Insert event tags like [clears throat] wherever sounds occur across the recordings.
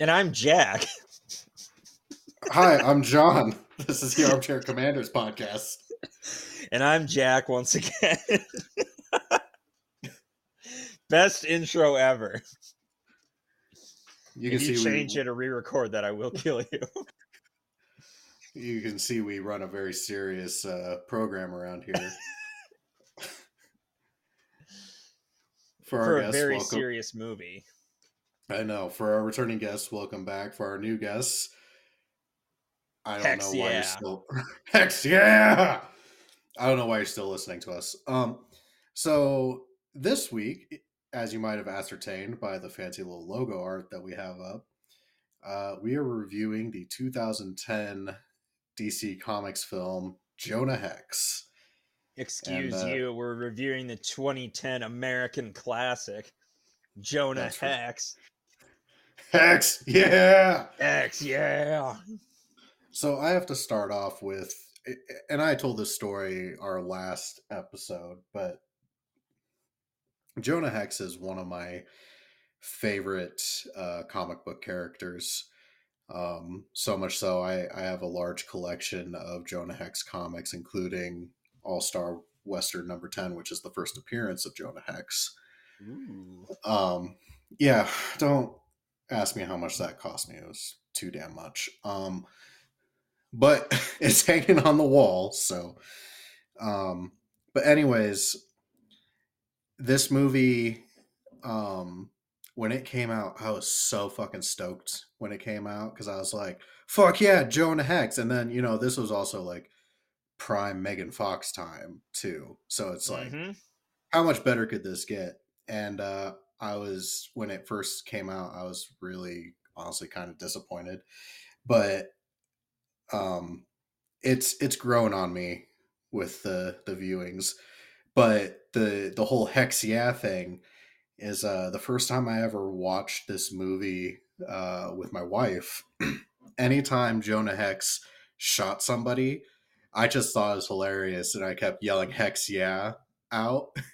And I'm Jack. [laughs] Hi, I'm John. This is the Armchair Commanders podcast. And I'm Jack once again. [laughs] Best intro ever. You can if you see change we, it or re-record that, I will kill you. You can see we run a very serious uh, program around here. [laughs] For our For a guests, very welcome. serious movie. I know. For our returning guests, welcome back. For our new guests, I don't Hex know why yeah. you're still [laughs] Hex yeah. I don't know why you're still listening to us. Um, so this week, as you might have ascertained by the fancy little logo art that we have up, uh, we are reviewing the 2010 DC Comics film Jonah Hex. Excuse uh, you, we're reviewing the 2010 American classic, Jonah Hex. right. Hex. Hex, yeah. X, yeah. So I have to start off with, and I told this story our last episode, but Jonah Hex is one of my favorite uh, comic book characters. Um, so much so, I, I have a large collection of Jonah Hex comics, including All Star Western number 10, which is the first appearance of Jonah Hex. Ooh. Um, yeah, don't ask me how much that cost me. It was too damn much. Um, but [laughs] it's hanging on the wall. So, um, but anyways, this movie, um, when it came out, I was so fucking stoked when it came out because I was like, fuck yeah, Jonah Hex. And then, you know, this was also like prime Megan Fox time too. So it's like, Mhm. how much better could this get? And uh, I was when it first came out, I was really honestly kind of disappointed, but um, it's it's grown on me with the the viewings. But the the whole hex yeah thing is uh, the first time I ever watched this movie uh, with my wife. [clears throat] anytime Jonah Hex shot somebody, I just thought it was hilarious, and I kept yelling "hex yeah" out. [laughs]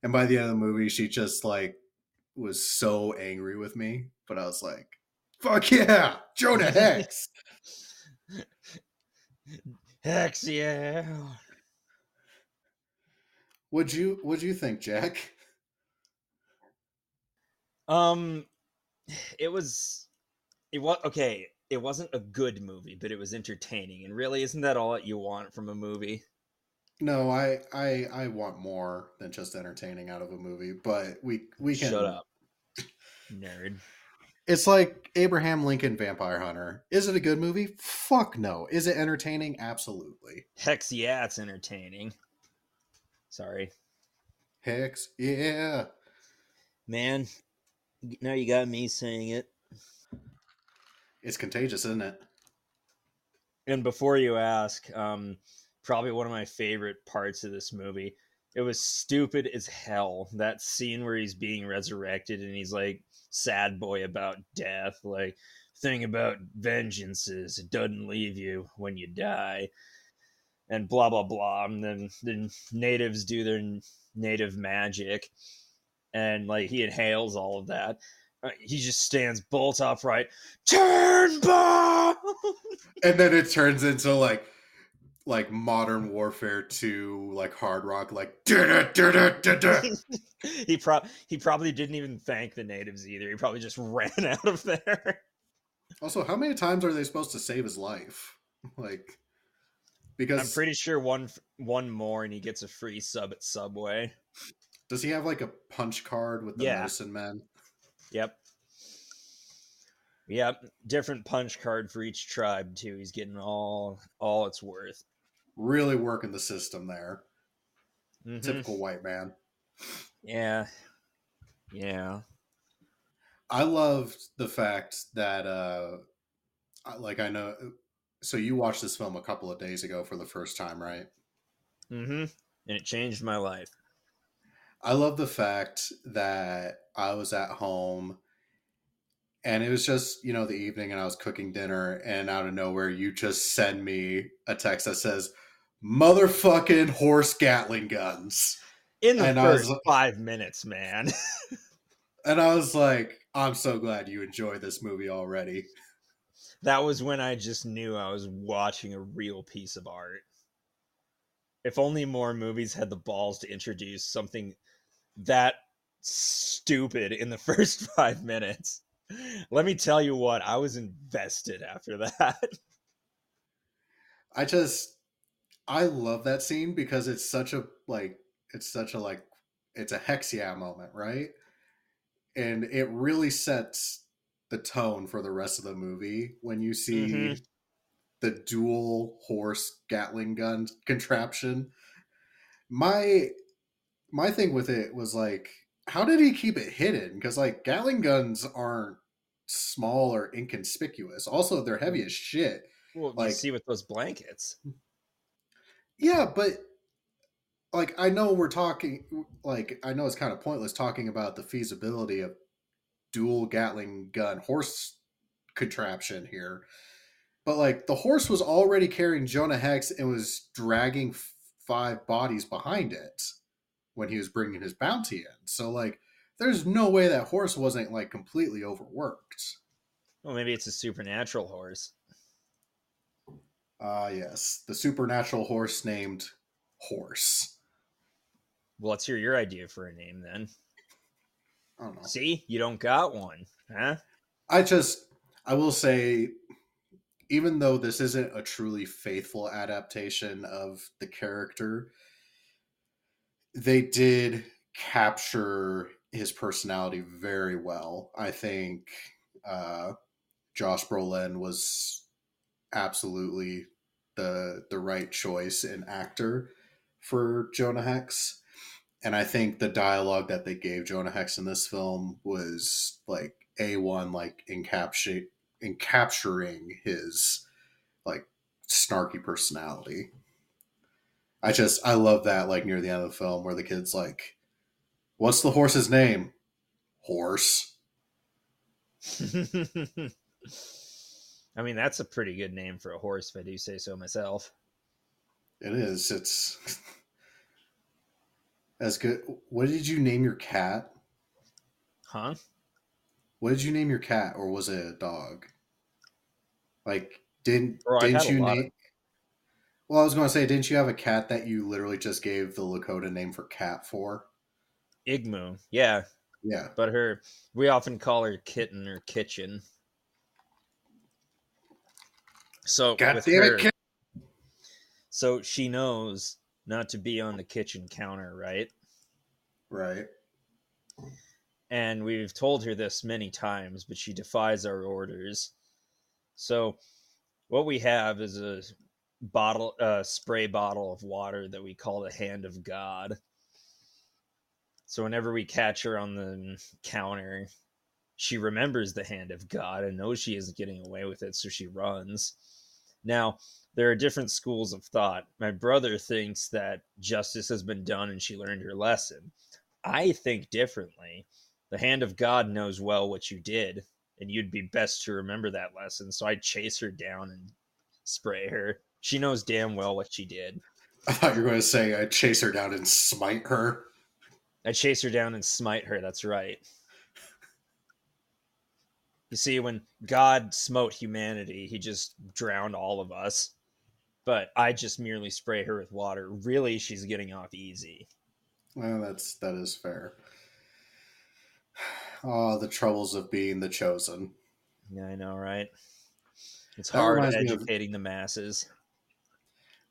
And by the end of the movie, she just like was so angry with me. But I was like, "Fuck yeah, Jonah [laughs] Hex!" Hex, yeah. would you Would you think, Jack? Um, it was, it was okay. It wasn't a good movie, but it was entertaining. And really, isn't that all that you want from a movie? No, I I I want more than just entertaining out of a movie. But we we can Shut up, nerd. It's like Abraham Lincoln Vampire Hunter. Is it a good movie? Fuck no. Is it entertaining? Absolutely. Hex, yeah, it's entertaining. Sorry, Hex, yeah. man. Now you got me saying it. It's contagious, isn't it? And before you ask, um, probably one of my favorite parts of this movie. It was stupid as hell. That scene where he's being resurrected and he's like sad boy about death. Like thing about vengeance is it doesn't leave you when you die. And blah blah blah. And then the natives do their native magic. And like he inhales all of that. Uh, he just stands bolt upright. Turn [laughs] And then it turns into like like modern warfare to like hard rock, like [laughs] he pro- he probably didn't even thank the natives either. He probably just [laughs] ran out of there. Also, how many times are they supposed to save his life? [laughs] Like because I'm pretty sure one one more and he gets a free sub at Subway. does he have like a punch card with the Yeah. medicine men? Yep. Yep, different punch card for each tribe too. He's getting all all it's worth. Really working the system there. Mhm. Typical white man. Yeah. Yeah. I loved the fact that uh like I know so you watched this film a couple of days ago for the first time, right? Mm-hmm. And it changed my life. I love the fact that I was at home and it was just, you know, the evening and I was cooking dinner and out of nowhere you just send me a text that says motherfucking horse gatling guns. In the And I was first like- five minutes, man. [laughs] And I was like, I'm so glad you enjoy this movie already. That was when I just knew I was watching a real piece of art. If only more movies had the balls to introduce something that stupid in the [laughs] first five minutes. Let me tell you what, I was invested after [laughs] that. I just I love that scene because it's such a like it's such a like it's a hex yeah moment, right? And it really sets the tone for the rest of the movie when you see mm-hmm. the dual horse Gatling gun [laughs] contraption. My my thing with it was like how did he keep it hidden? Because like Gatling guns aren't small or inconspicuous. Also, they're heavy as shit. Well, like, you see with those blankets. Yeah, but like I know we're talking like I know it's kind of pointless talking about the feasibility of dual Gatling gun horse contraption here. But like the horse was already carrying Jonah Hex and was dragging f- five bodies behind it when he was bringing his bounty in. So like there's no way that horse wasn't like completely overworked. Well, maybe it's a supernatural horse. Ah, uh, yes, the supernatural horse named Horse. Well, let's hear your idea for a name then. I don't know. See, you don't got one, huh? I just, I will say, even though this isn't a truly faithful adaptation of the character, they did capture his personality very well. I think uh, Josh Brolin was absolutely the the right choice and actor for Jonah Hex. And I think the dialogue that they gave Jonah Hex in this film was like a one, like in capture in capturing his like snarky personality. I just I love that like near the end of the film where the kid's like, "What's the horse's name?" Horse. [laughs] I mean, that's a pretty good name for a horse, if I do say so myself. It is. It's [laughs] as good. What did you name your cat? Huh? What did you name your cat, or was it a dog? Like, didn't Bro, didn't you name? Of... Well, I was going to say, didn't you have a cat that you literally just gave the Lakota name for cat for? Igmu, yeah, yeah. But her, we often call her Kitten or Kitchen. So God damn her, it, so she knows not to be on the kitchen counter, right? Right. And we've told her this many times, but she defies our orders. So what we have is a bottle uh, spray bottle of water that we call the hand of God. So whenever we catch her on the counter, she remembers the hand of God and knows she isn't getting away with it, so she runs. Now, there are different schools of thought. My brother thinks that justice has been done and she learned her lesson. I think differently. The hand of God knows well what you did, and you'd be best to remember that lesson. So I'd chase her down and spray her. She knows damn well what she did. I thought you were going to say I'd chase her down and smite her. I'd chase her down and smite her. That's right. You see, when God smote humanity, he just drowned all of us. But I just merely spray her with water. Really, she's getting off easy. Well, that's that is fair. Oh, the troubles of being the chosen. Yeah, I know, right? It's that hard educating of, the masses.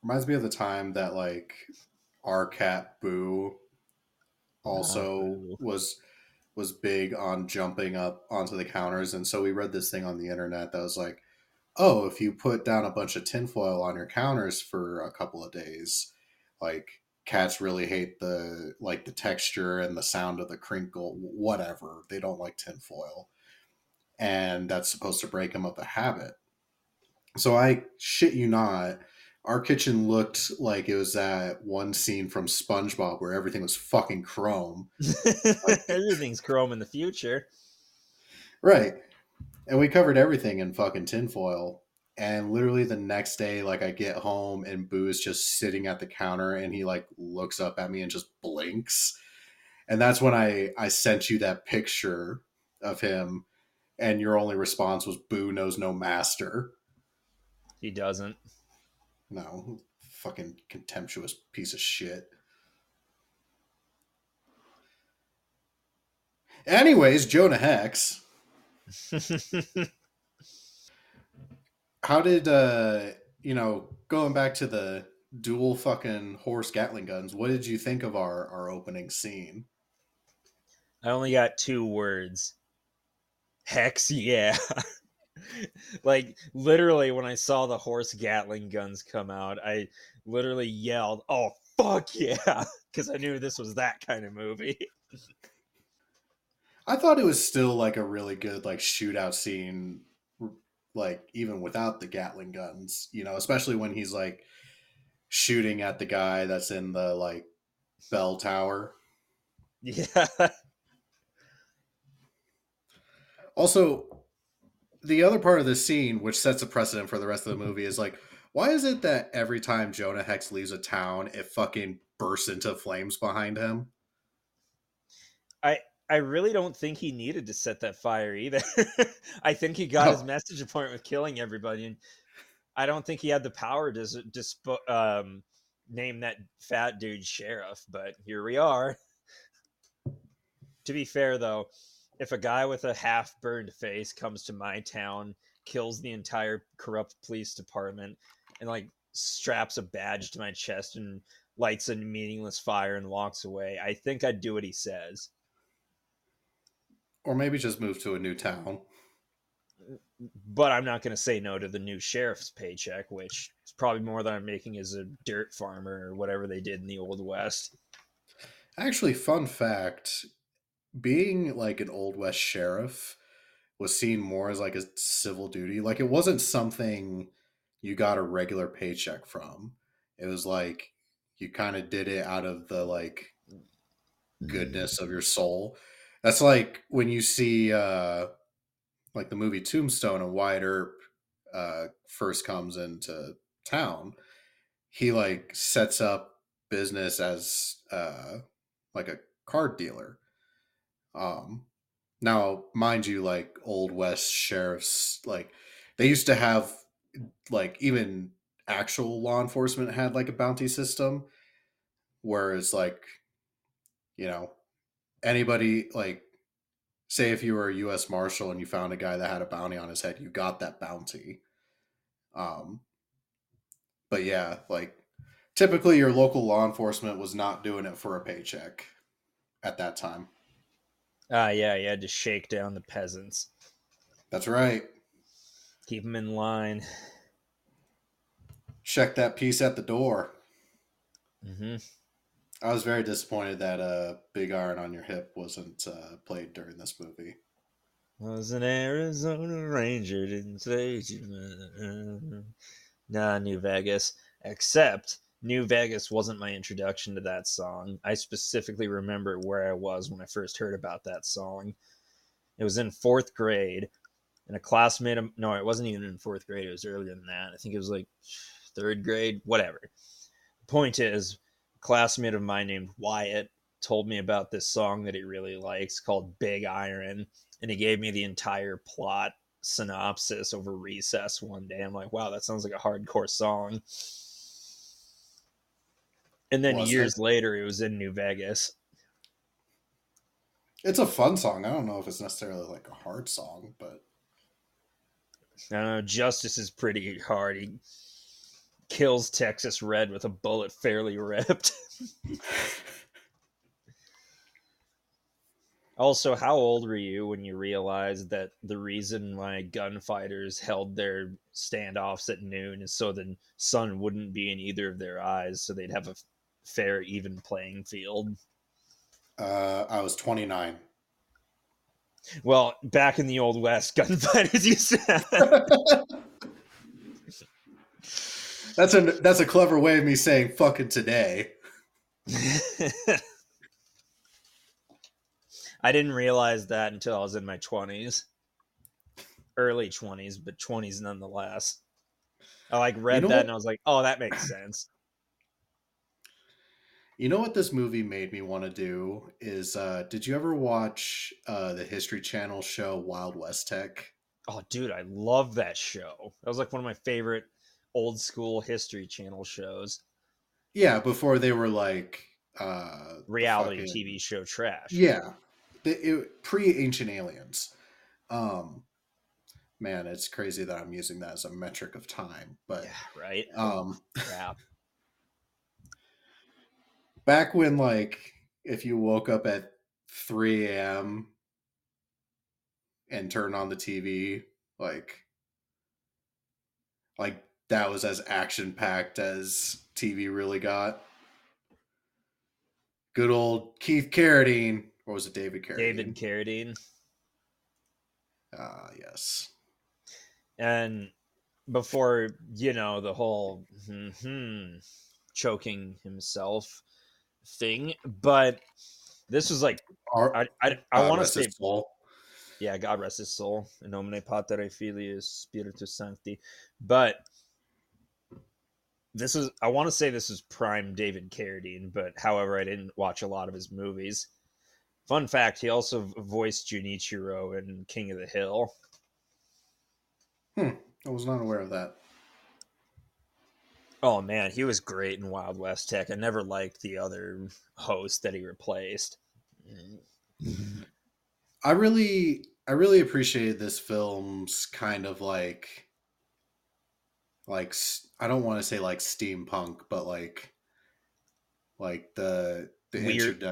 Reminds me of the time that like our cat Boo also oh, was was big on jumping up onto the counters. And so we read this thing on the internet that was like, oh, if you put down a bunch of tinfoil on your counters for a couple of days, like cats really hate the like the texture and the sound of the crinkle, whatever. They don't like tinfoil. And that's supposed to break them of the habit. So I shit you not, our kitchen looked like it was that one scene from SpongeBob where everything was fucking chrome. [laughs] Everything's chrome in the future. Right. And we covered everything in fucking tinfoil. And literally the next day, like I get home and Boo is just sitting at the counter and he like looks up at me and just blinks. and that's when I I sent you that picture of him, and your only response was "Boo knows no master." He doesn't. No, fucking contemptuous piece of shit. Anyways, Jonah Hex. [laughs] How did uh you know going back to the dual fucking horse Gatling guns? What did you think of our our opening scene? I only got two words. Hex, yeah. [laughs] [laughs] like literally when I saw the horse Gatling guns come out, I literally yelled, "Oh fuck yeah!" [laughs] because I knew this was that kind of movie. I thought it was still like a really good like shootout scene, like even without the Gatling guns. You know, especially when he's like shooting at the guy that's in the like bell tower. [laughs] Yeah. Also, the other part of the scene, which sets a precedent for the rest of the movie, is like, why is it that every time Jonah Hex leaves a town, it fucking bursts into flames behind him? I I really don't think he needed to set that fire either. [laughs] I think he got No. his message point with killing everybody, and I don't think he had the power to just um, name that fat dude sheriff. But here we are. [laughs] To be fair, though, if a guy with a half burned face comes to my town, kills the entire corrupt police department, and like straps a badge to my chest and lights a meaningless fire and walks away, I think I'd do what he says. Or maybe just move to a new town. but I'm not going to say no to the new sheriff's paycheck, which is probably more than I'm making as a dirt farmer or whatever they did in the old west. Actually, fun fact being like an Old West sheriff was seen more as like a civil duty. Like it wasn't something you got a regular paycheck from. It was like you kind of did it out of the like goodness of your soul. That's like when you see uh like the movie Tombstone and Wyatt Earp uh first comes into town, he like sets up business as uh like a card dealer. Um now mind you like old west sheriffs like they used to have like even actual law enforcement had like a bounty system whereas like you know anybody like say if you were a US marshal and you found a guy that had a bounty on his head you got that bounty. Um but yeah like typically your local law enforcement was not doing it for a paycheck at that time Ah, yeah, you had to shake down the peasants, that's right keep them in line. check that piece at the door hmm I was very disappointed that uh, Big Iron on Your Hip wasn't uh, played during this movie. Was an Arizona Ranger, didn't say. Nah, New Vegas. Except New Vegas wasn't my introduction to that song. I specifically remember where I was when I first heard about that song. It was in fourth grade, and a classmate of no, it wasn't even in fourth grade. It was earlier than that. I think it was like third grade, whatever. Point is, a classmate of mine named Wyatt told me about this song that he really likes called Big Iron and he gave me the entire plot synopsis over recess one day. I'm like, wow, that sounds like a hardcore song. And then Was years later, it was in New Vegas. It's a fun song. I don't know if it's necessarily like a hard song, but I don't know. Justice is pretty hard. He kills Texas Red with a bullet fairly [laughs] ripped. [laughs] Also, how old were you when you realized that the reason why gunfighters held their standoffs at noon is so the sun wouldn't be in either of their eyes, so they'd have a fair, even playing field? uh, I was 29. Well, back in the old west, [laughs] gunfighters used to that's a that's a clever way of me saying fucking today. [laughs] I didn't realize that until I was in my twenties, early twenties, but twenties nonetheless. I like read know that what? and I was like, "Oh, that makes sense." You know what this movie made me want to do is uh did you ever watch uh the History Channel show Wild West Tech? Oh, dude, I love that show. That was like one of my favorite old school History Channel shows. Yeah, before they were like uh Reality fucking- TV show trash. Yeah. The, it, pre-ancient aliens. Um man, it's crazy that I'm using that as a metric of time, but Yeah, right? um Crap. [laughs] back when like if you woke up at 3 a.m and turned on the tv like like that was as action packed as tv really got. Good old keith carradine or was it david carradine David Carradine. ah yes. And before, you know, the whole hmm choking himself thing. But this was like, Our, I, I, I want to say, yeah, God rest his soul. In nomine Patri Filius Spiritus Sancti. But this is, I want to say this is prime David Carradine, but however, I didn't watch a lot of his movies. Fun fact, he also voiced Junichiro in King of the Hill. Hmm, i was not aware of that Oh man, he was great in Wild West Tech. I never liked the other host that he replaced. I really I really appreciated this film's kind of like like I don't want to say like steampunk but like like the the Weird.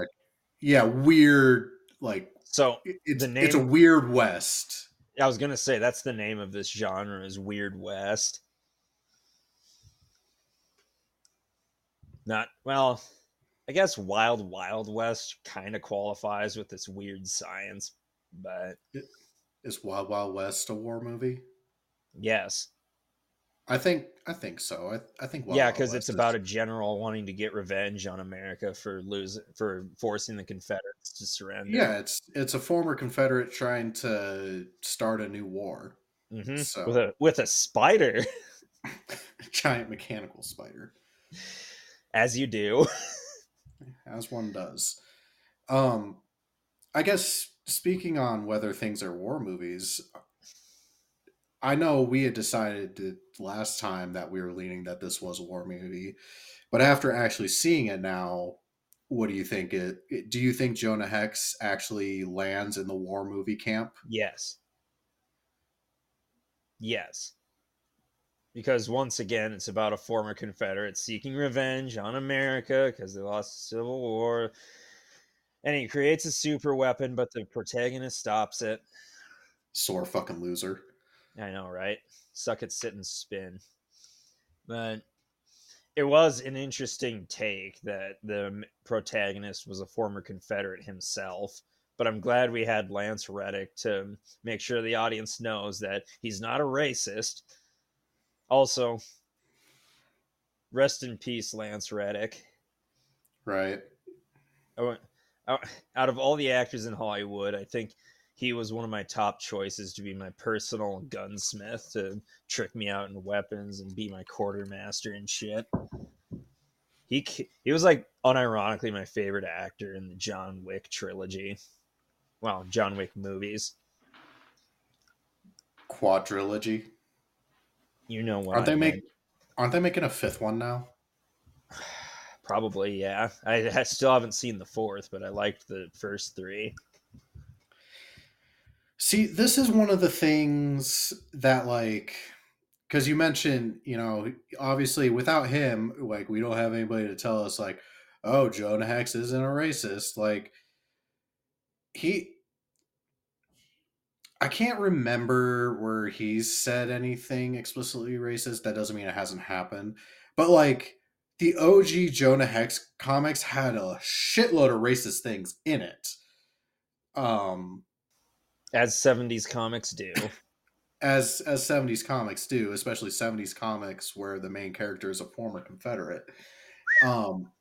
yeah weird like So it's The it's a weird west I was gonna say that's the name of this genre is Weird West. Not well, I guess Wild Wild West kind of qualifies with this weird science, but is Wild Wild West a war movie? Yes, I think I think so. I I think Wild yeah, because it's West about is- a general wanting to get revenge on America for losing for forcing the Confederates to surrender. yeah it's it's a former Confederate trying to start a new war. Hmm So- with a with a spider, [laughs] [laughs] giant mechanical spider as you do. [laughs] as one does. Um, I guess speaking on whether things are war movies, I know we had decided last time that we were leaning that this was a war movie, but after actually seeing it now, what do you think? It it- do you think Jonah Hex actually lands in the war movie camp? Yes. Yes. Because once again, it's about a former Confederate seeking revenge on America because they lost the Civil War. And he creates a super weapon, but the protagonist stops it. Sore fucking loser. I know, right? Suck it, sit, and spin. But it was an interesting take that the protagonist was a former Confederate himself. But I'm glad we had Lance Reddick to make sure the audience knows that he's not a racist. Also, rest in peace, Lance Reddick. Right. I went, out of all the actors in Hollywood, I think he was one of my top choices to be my personal gunsmith to trick me out in weapons and be my quartermaster and shit. He he was like unironically my favorite actor in the John Wick trilogy. Well, John Wick movies. Quadrilogy. You know what? Aren't they I make aren't they making a fifth one now? [sighs] Probably, yeah. I, I still haven't seen the fourth, but I liked the first three. See, this is one of the things that like because you mentioned, you know, obviously without him, like we don't have anybody to tell us like, oh, Jonah Hex isn't a racist. Like he I can't remember where he's said anything explicitly racist. That doesn't mean it hasn't happened. But like the OG Jonah Hex comics had a shitload of racist things in it. Um As 70s comics do. as as 70s comics do especially 70s comics where the main character is a former confederate um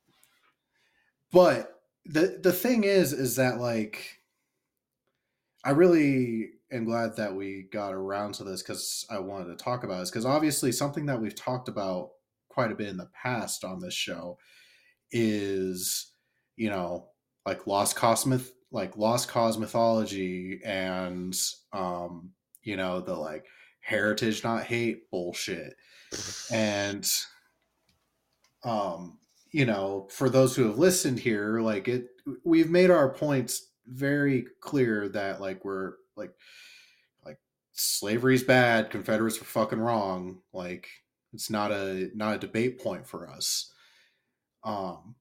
but the the thing is is that like i really am glad that we got around to this because i wanted to talk about this because obviously something that we've talked about quite a bit in the past on this show is you know like lost cosmith like lost cause mythology and um you know the like heritage not hate bullshit. [laughs] And um you know for those who have listened here like it we've made our points very clear that like we're like like slavery's bad confederates were fucking wrong like it's not a not a debate point for us. Um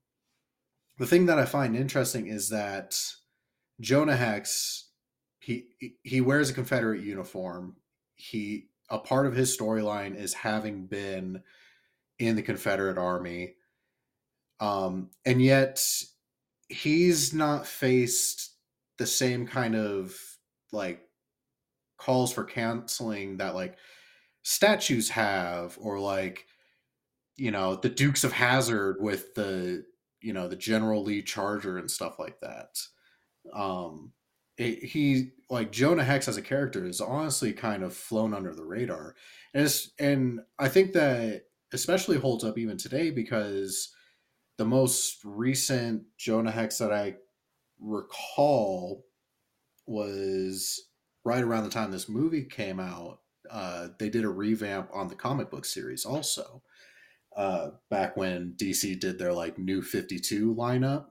the thing that i find interesting is that jonah hex he he wears a confederate uniform. He a part of his storyline is having been in the confederate army. Um and yet he's not faced the same kind of like calls for canceling that like statues have or like you know the dukes of hazard with the you know the general lee charger and stuff like that. Um it, he like jonah hex as a character is honestly kind of flown under the radar. And it's, and i think that especially holds up even today because the most recent jonah hex that i recall was right around the time this movie came out. Uh, they did a revamp on the comic book series also. Uh, back when DC did their like new 52 lineup.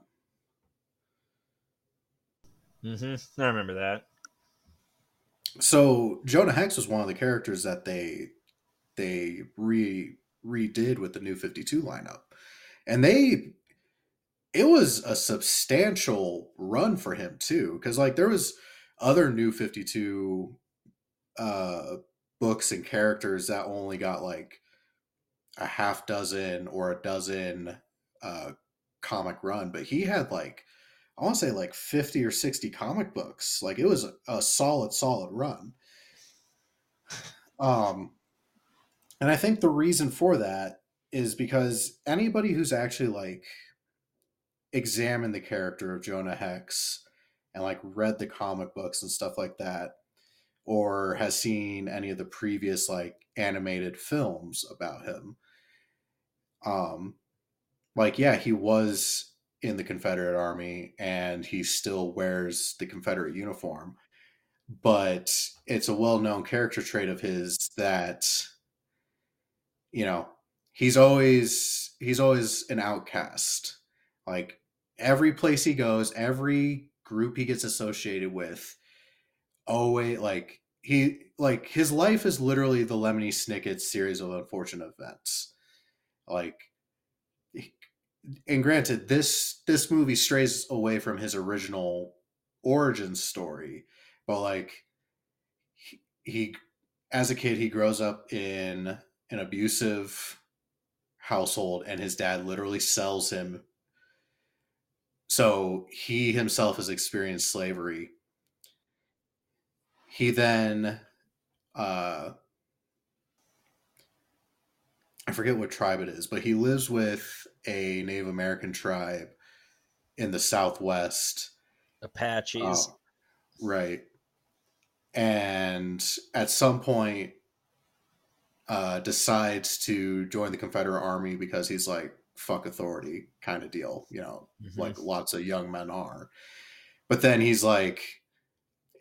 Mm-hmm. I remember that. So Jonah Hex was one of the characters that they they re redid with the new 52 lineup. And they it was a substantial run for him too because like there was other new 52 uh books and characters that only got like a half dozen or a dozen uh comic run but he had like i want to say like 50 or 60 comic books. Like it was a, a solid solid run. Um and i think the reason for that is because anybody who's actually like examined the character of Jonah Hex and like read the comic books and stuff like that, or has seen any of the previous like animated films about him. Um, like yeah, he was in the Confederate Army and he still wears the Confederate uniform, but it's a well-known character trait of his that you know he's always he's always an outcast like every place he goes, every group he gets associated with, always like he like his life is literally the Lemony Snicket series of unfortunate events. Like and granted this this movie strays away from his original origin story, but like he, he as a kid he grows up in an abusive household and his dad literally sells him so he himself has experienced slavery. He then, uh, I forget what tribe it is, but he lives with a Native American tribe in the Southwest. Apaches. Uh, right. And at some point, uh, decides to join the Confederate Army because he's like, fuck authority kind of deal, you know, mm-hmm. like lots of young men are. But then he's like,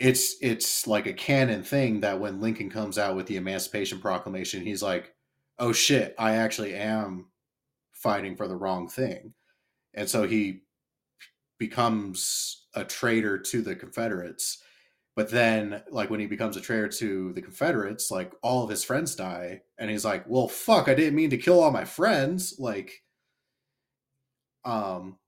it's it's like a canon thing that when Lincoln comes out with the Emancipation Proclamation, he's like, oh shit, I actually am fighting for the wrong thing. And so he becomes a traitor to the Confederates. But then, like, when he becomes a traitor to the Confederates, like, all of his friends die. And he's like, well, fuck, I didn't mean to kill all my friends. Like, um,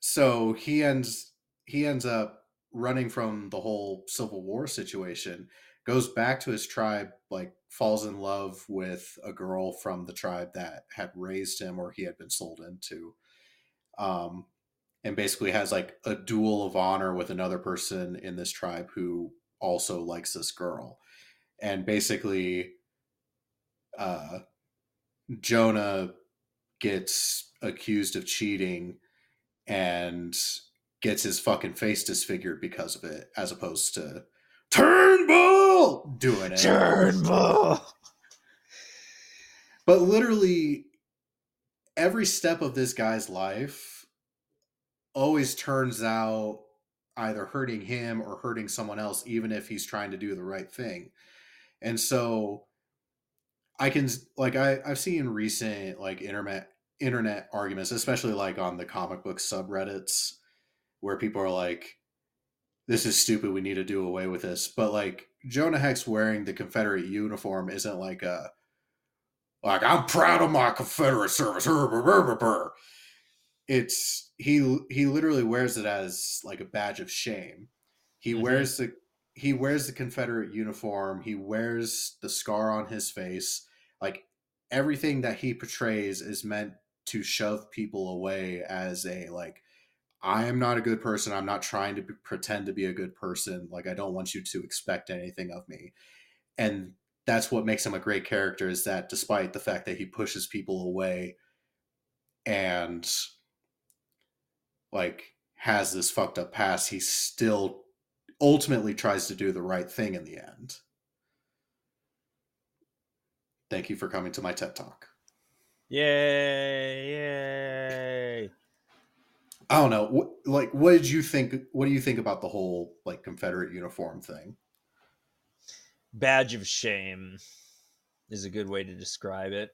so he ends he ends up running from the whole Civil War situation, goes back to his tribe, like falls in love with a girl from the tribe that had raised him or he had been sold into. Um, and basically has like a duel of honor with another person in this tribe who also likes this girl. And basically, uh, Jonah gets accused of cheating and gets his fucking face disfigured because of it, as opposed to Turnbull doing it. Turnbull. But literally every step of this guy's life always turns out either hurting him or hurting someone else, even if he's trying to do the right thing. And so I can like I, I've seen recent like internet internet arguments, especially like on the comic book subreddits, where people are like, This is stupid, we need to do away with this. But like Jonah Hex wearing the Confederate uniform isn't like a like I'm proud of my Confederate service. It's he he literally wears it as like a badge of shame. He mm-hmm. wears the he wears the Confederate uniform. He wears the scar on his face. Everything that he portrays is meant to shove people away as a like I am not a good person. I'm not trying to pretend to be a good person. Like I don't want you to expect anything of me. And that's what makes him a great character is that despite the fact that he pushes people away and like has this fucked up past, he still ultimately tries to do the right thing in the end. Thank you for coming to my TED Talk. Yay! Yay! I don't know. What, like, what did you think? What do you think about the whole like Confederate uniform thing? badge of shame is a good way to describe it.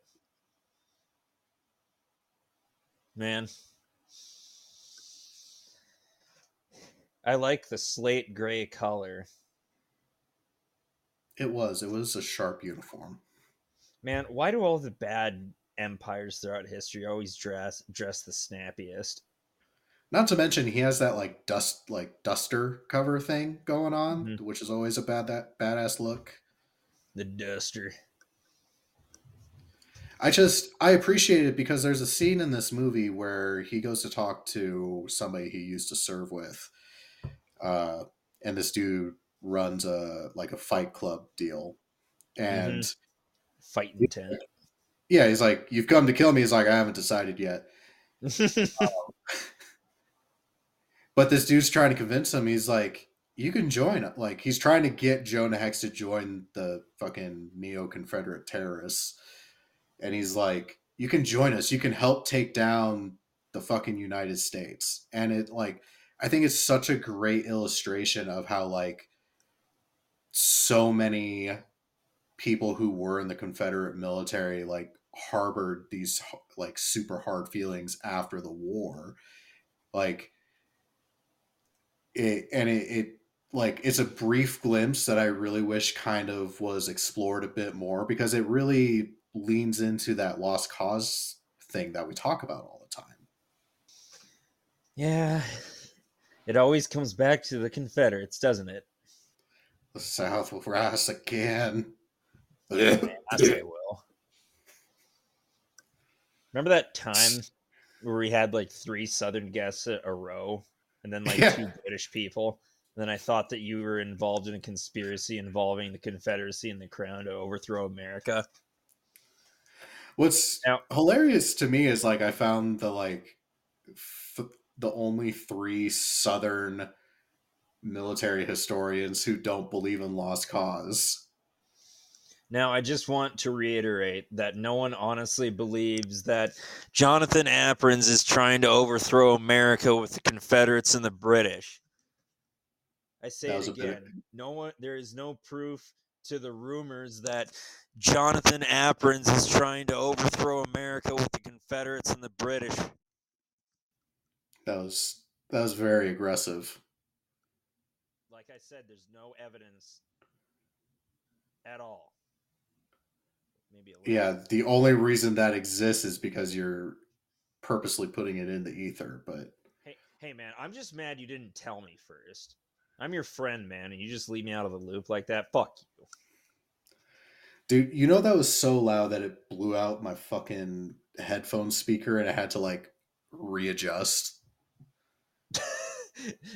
Man. I like the slate gray color. It was. It was a sharp uniform. Man, why do all the bad empires throughout history always dress dress the snappiest? Not to mention he has that like dust like duster cover thing going on, mm-hmm. which is always a bad that badass look. The duster. I just I appreciate it because there's a scene in this movie where he goes to talk to somebody he used to serve with, uh, and this dude runs a like a fight club deal, and mm-hmm. Fighting. Yeah, he's like, "You've come to kill me." He's like, "I haven't decided yet." [laughs] um, [laughs] but this dude's trying to convince him. He's like, you can join. Like he's trying to get Jonah Hex to join the fucking neo Confederate terrorists, and he's like, you can join us. You can help take down the fucking United States. And it like, I think it's such a great illustration of how like so many people who were in the Confederate military like harbored these like super hard feelings after the war like it and it, it like it's a brief glimpse that I really wish kind of was explored a bit more because it really leans into that lost cause thing that we talk about all the time. Yeah. It always comes back to the Confederates, doesn't it? The South will rise again. Yes, they will. Remember that time where we had like three Southern guests a row and then like yeah. two British people? And then I thought that you were involved in a conspiracy involving the Confederacy and the Crown to overthrow America. What's now, hilarious to me is like I found the like f- the only three Southern military historians who don't believe in lost cause. Now, I just want to reiterate that no one honestly believes that Jonathan Abrams is trying to overthrow America with the Confederates and the British. I say it again. No one. There is no proof to the rumors that Jonathan Abrams is trying to overthrow America with the Confederates and the British. That was that was very aggressive. Like I said, there's no evidence at all. Maybe yeah, the only reason that exists is because you're purposely putting it in the ether. But hey, hey, man, I'm just mad you didn't tell me first. I'm your friend, man, and you just leave me out of the loop like that. Fuck you. Dude, you know that was so loud that it blew out my fucking headphone speaker and I had to like readjust. [laughs]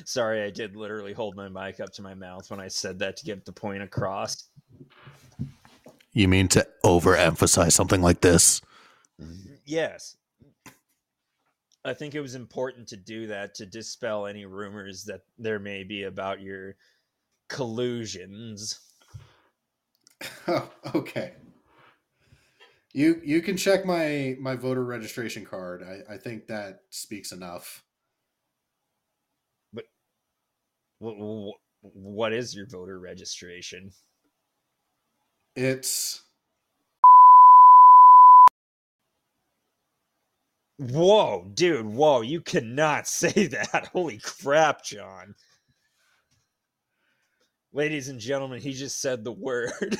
Sorry, I did literally hold my mic up to my mouth when I said that to get the point across. You mean to overemphasize something like this? Yes. I think it was important to do that to dispel any rumors that there may be about your collusions. Oh, [laughs] okay. You you can check my my voter registration card. I, I think that speaks enough. But what, what is your voter registration? It's Whoa, dude, whoa, you cannot [laughs] say that. Holy crap, John. Ladies and gentlemen, he just said the word.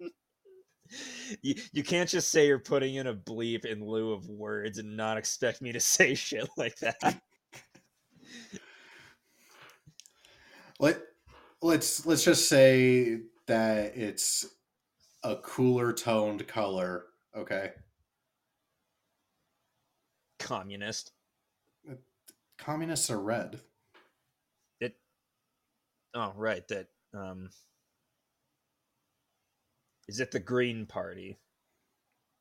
[laughs] you, you can't just say you're putting in a bleep in lieu of words and not expect me to [laughs] say shit like that. Let let's let's just say that it's a cooler toned color, okay? Communist. Communists are red. It Oh, right, that um is it the Green Party?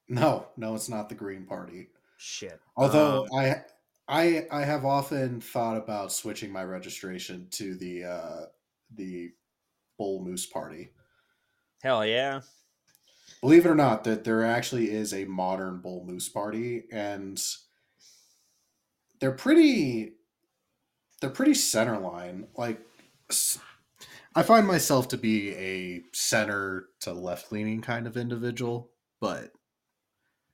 No, no, it's not the Green Party. Shit. Although Um, I I I have often thought about switching my registration to the uh the Bull Moose Party. hell yeah. Believe it or not, that there actually is a modern Bull Moose Party, and they're pretty they're pretty centerline. Like I find myself to be a center to left leaning kind of individual, but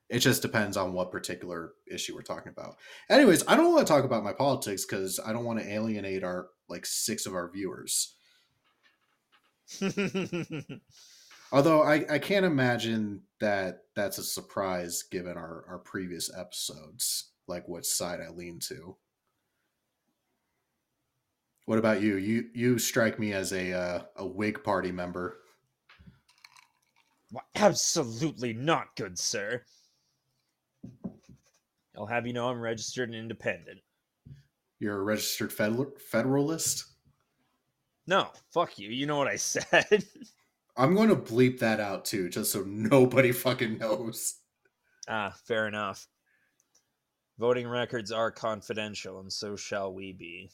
it just depends on what particular issue we're talking about. Anyways, I don't want to talk about my politics because I don't want to alienate our like six of our viewers. [laughs] Although I, I can't imagine that that's a surprise given our, our previous episodes, like which side I lean to. What about you? You you strike me as a uh, a Whig Party member. Why, Absolutely not, good sir. I'll have you know I'm registered and independent. You're a registered federal, federalist. No, fuck you. You know what I [laughs] said. I'm going to bleep that out too, just so nobody fucking knows. ah, fair enough. Voting records are confidential, and so shall we be.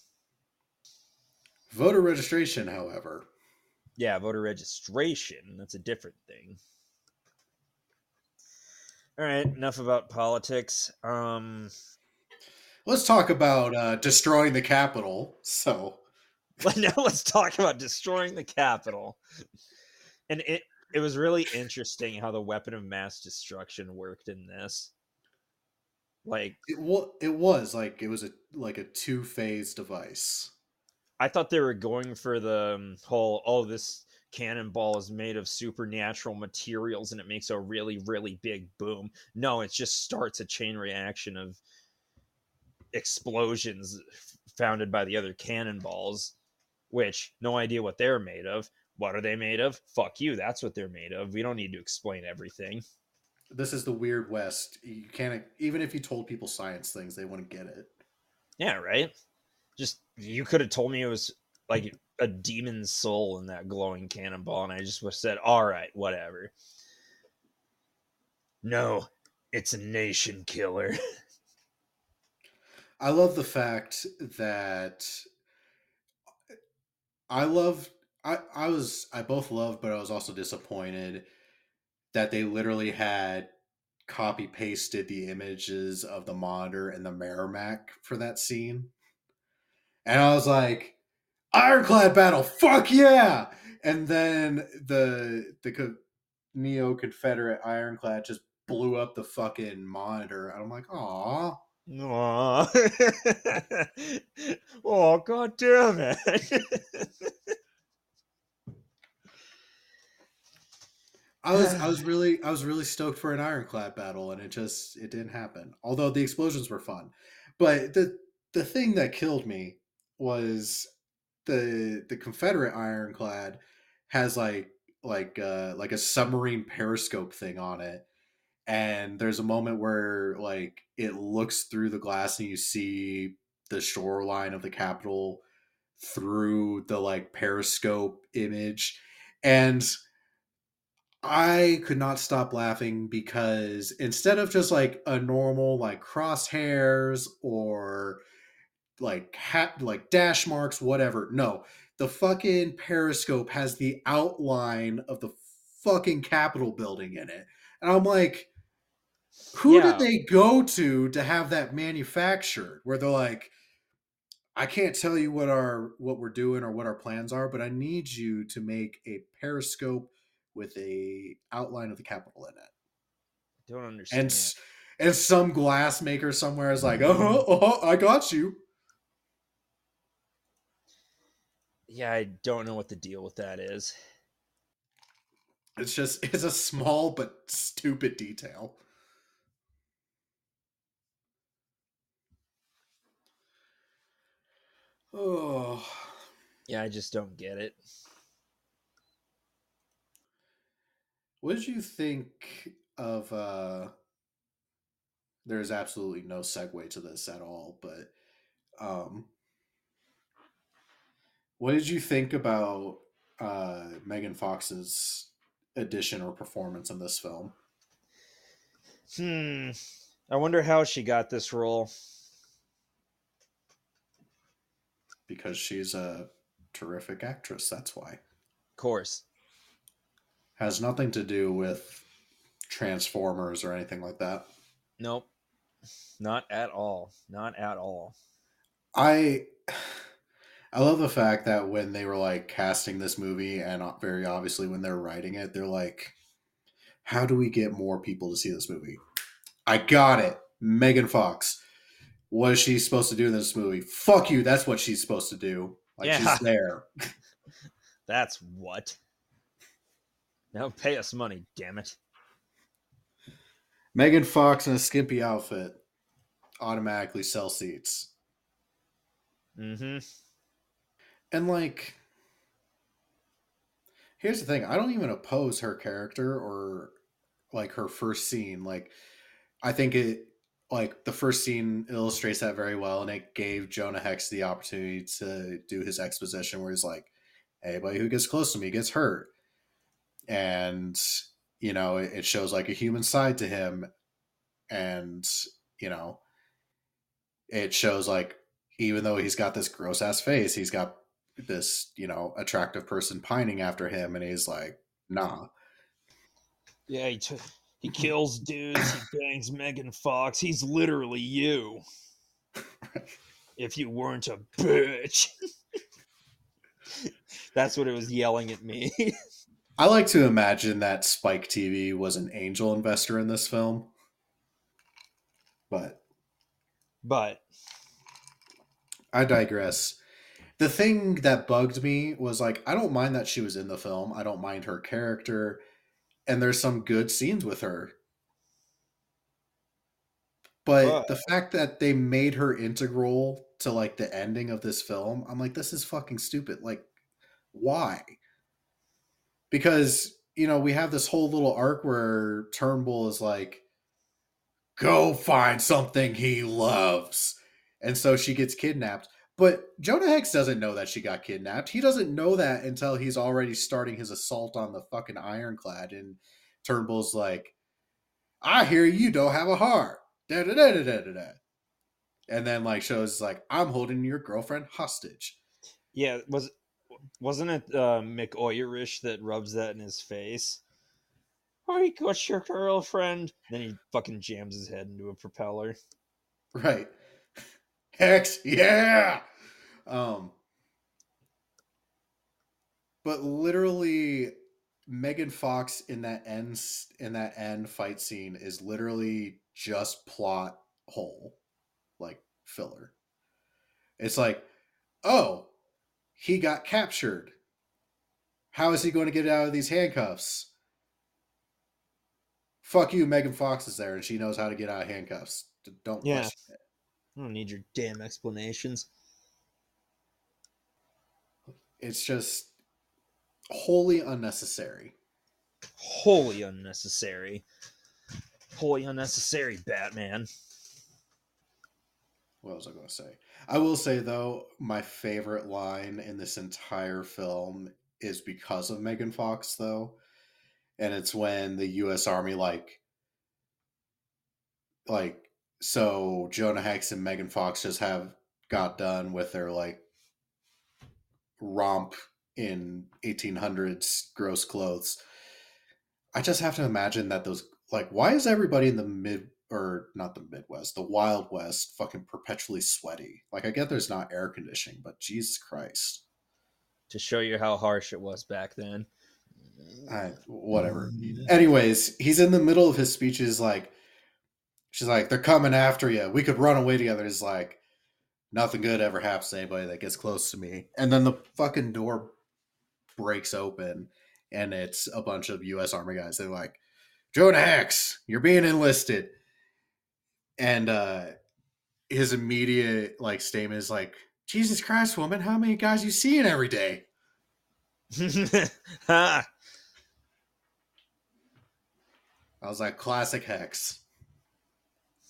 Voter registration, however, Yeah, voter registration. That's a different thing. All right, enough about politics. Um, let's talk about uh, destroying the Capitol. So, [laughs] but now let's talk about destroying the Capitol. And it it was really interesting how the weapon of mass destruction worked in this. Like it, wa- it was like it was a like a two phase device. I thought they were going for the um, whole oh this cannonball is made of supernatural materials and it makes a really really big boom. No, it just starts a chain reaction of explosions founded by the other cannonballs which no idea what they're made of. What are they made of? Fuck you, that's what they're made of. We don't need to explain everything. This is the weird west. You can't even if you told people science things, they wouldn't get it. Yeah, right? Just you could have told me it was like a demon's soul in that glowing cannonball, and I just would have said, all right, whatever. No, it's a nation killer. [laughs] I love the fact that I love I I was I both loved but I was also disappointed that they literally had copy pasted the images of the monitor and the Merrimack for that scene. And I was like, Ironclad battle, fuck yeah! And then the the neo Confederate ironclad just blew up the fucking monitor. And I'm like, aw. Aw. [laughs] oh, god damn it. [laughs] I was I was [sighs] really I was really stoked for an ironclad battle and it just it didn't happen. Although the explosions were fun. But the the thing that killed me was the the Confederate ironclad has like like uh like a submarine periscope thing on it. And there's a moment where like it looks through the glass and you see the shoreline of the capital through the like periscope image. And I could not stop laughing because instead of just like a normal like crosshairs or like hat like dash marks whatever no the fucking periscope has the outline of the fucking Capitol building in it. And I'm like, who Yeah. did they go to to have that manufactured? Where they're like, I can't tell you what our what we're doing or what our plans are, but I need you to make a periscope with a outline of the Capitol in it. I Don't understand. And and some glass maker somewhere is like, oh, oh, oh, I got you. yeah, I don't know what the deal with that is. It's just it's a small but stupid detail. Oh, Yeah, I just don't get it. what did you think of? uh There's absolutely no segue to this at all, but um, what did you think about uh Megan Fox's addition or performance in this film? Hmm. I wonder how she got this role. Because she's a terrific actress. That's why. Of course. has nothing to do with Transformers or anything like that. Nope. Not at all. Not at all. I [sighs] I love the fact that when they were like casting this movie and very obviously when they're writing it, they're like how do we get more people to see this movie? I got it. Megan Fox. What is she supposed to do in this movie? Fuck you. That's what she's supposed to do. Like Yeah. she's there. [laughs] That's what. Now pay us money, damn it. Megan Fox in a skimpy outfit automatically sell seats. Mm-hmm. And like here's the thing, I don't even oppose her character or like her first scene. Like I think it like the first scene illustrates that very well and it gave Jonah Hex the opportunity to do his exposition where he's like anybody who gets close to me gets hurt. And you know, it, shows like a human side to him and you know, it shows like even though he's got this gross ass face, he's got this, you know, attractive person pining after him, and he's like, nah. Yeah, he, he kills dudes. He bangs Megan Fox. He's literally you. If you weren't a bitch. [laughs] That's what it was yelling at me. I like to imagine that Spike TV was an angel investor in this film. But but I digress. The thing that bugged me was like, I don't mind that she was in the film. I don't mind her character. And there's some good scenes with her. But the fact that they made her integral to like the ending of this film, I'm like, this is fucking stupid. Like, why? Because, you know, we have this whole little arc where Turnbull is like, go find something he loves. And so she gets kidnapped. But Jonah Hex doesn't know that she got kidnapped. He doesn't know that until he's already starting his assault on the fucking ironclad. And Turnbull's like, I hear you don't have a heart. Da, da, da, da, da, da. And then like shows like, I'm holding your girlfriend hostage. yeah, was wasn't it uh, McOyerish that rubs that in his face? I got your girlfriend. Then he fucking jams his head into a propeller. Right. Hex, yeah. Um but literally Megan Fox in that end in that end fight scene is literally just plot hole, like filler. It's like, oh, he got captured. How is he going to get out of these handcuffs? Fuck you, Megan Fox is there and she knows how to get out of handcuffs. Don't Yeah. question it. I don't need your damn explanations. It's just wholly unnecessary. Wholly unnecessary. Wholly unnecessary, Batman. What was I going to say? I will say though, my favorite line in this entire film is because of Megan Fox though, and it's when the U.S. Army like, like, so Jonah Hex and Megan Fox just have got done with their like romp in 1800s gross clothes, I just have to imagine that those like why is everybody in the mid or not the Midwest, the Wild West, fucking perpetually sweaty? Like I get there's not air conditioning, but Jesus Christ. To show you how harsh it was back then. I, whatever. Mm, Anyways, he's in the middle of his speeches like, she's like, they're coming after you. We could run away together. He's like, nothing good ever happens to anybody that gets close to me. And then the fucking door breaks open and it's a bunch of US Army guys. They're like, Jonah Hex, you're being enlisted. And uh his immediate like statement is like, Jesus Christ, woman, how many guys you seeing every day? [laughs] I was like, classic Hex.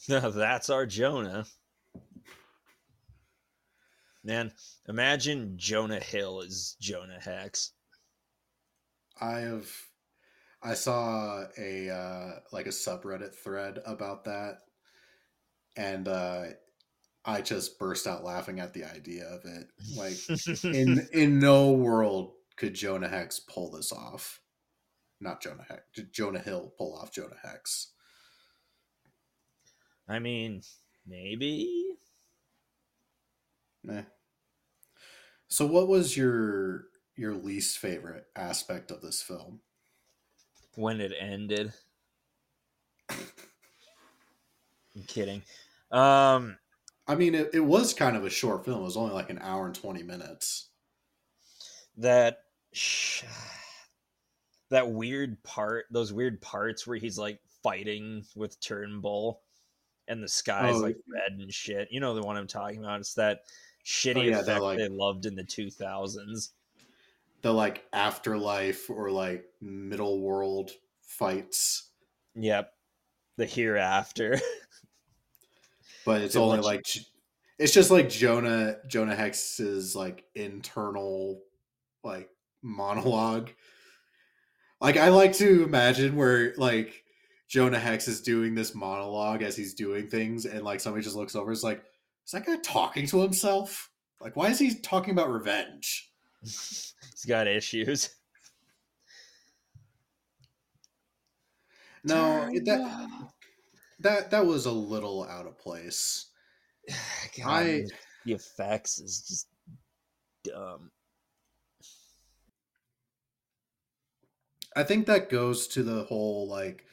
No, [laughs] that's our Jonah. Man, imagine Jonah Hill as Jonah Hex. I have I saw a uh like a subreddit thread about that and uh I just burst out laughing at the idea of it. Like in [laughs] in no world could Jonah Hex pull this off. Not Jonah Hex. Jonah Hill pull off Jonah Hex. I mean, maybe. Nah. So what was your your least favorite aspect of this film? When it ended. I'm kidding. Um I mean it, it was kind of a short film. It was only like an hour and 20 minutes. That sh- that weird part, those weird parts where he's like fighting with Turnbull and the sky's Oh. like red and shit. You know the one I'm talking about. It's that shitty Oh, yeah, effect like- they loved in the 2000s. The like afterlife or like middle world fights. Yep. The hereafter. [laughs] but it's only like it's just like Jonah Jonah Hex's like internal like monologue. Like I like to imagine where like Jonah Hex is doing this monologue as he's doing things, and like somebody just looks over, is like, is that guy talking to himself? Like, why is he talking about revenge? [laughs] He's got issues. No, it- that that that was a little out of place. [sighs] God, I- the- the effects is just dumb. I think that goes to the whole like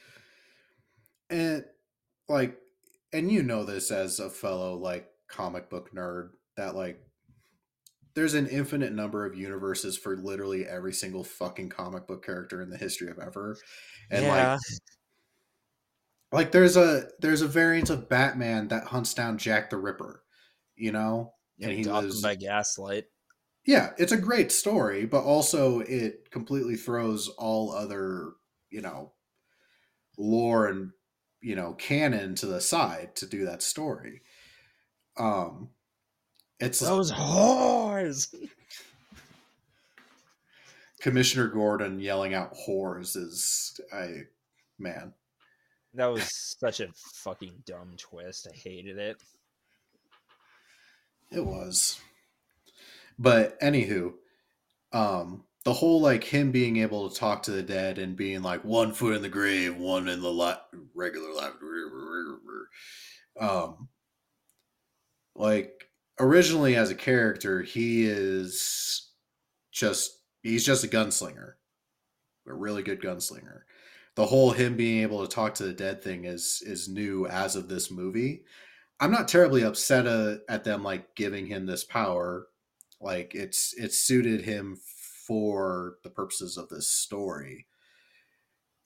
and like and you know this as a fellow like comic book nerd that like there's an infinite number of universes for literally every single fucking comic book character in the history of ever. And yeah. like like there's a there's a variant of Batman that hunts down Jack the Ripper, you know? and he was- by Gaslight. yeah, it's a great story, but also it completely throws all other, you know, lore and you know canon to the side to do that story. Um, it's Those whores. [laughs] Commissioner Gordon yelling out "whores" is I man. That was such a fucking dumb twist. I hated it. It was. But anywho, um the whole like him being able to talk to the dead and being like one foot in the grave, one in the li- regular life. Um like originally as a character, he is just he's just a gunslinger. A really good gunslinger. The whole him being able to talk to the dead thing is is new as of this movie. I'm not terribly upset uh, at them like giving him this power. Like it's it's suited him for the purposes of this story.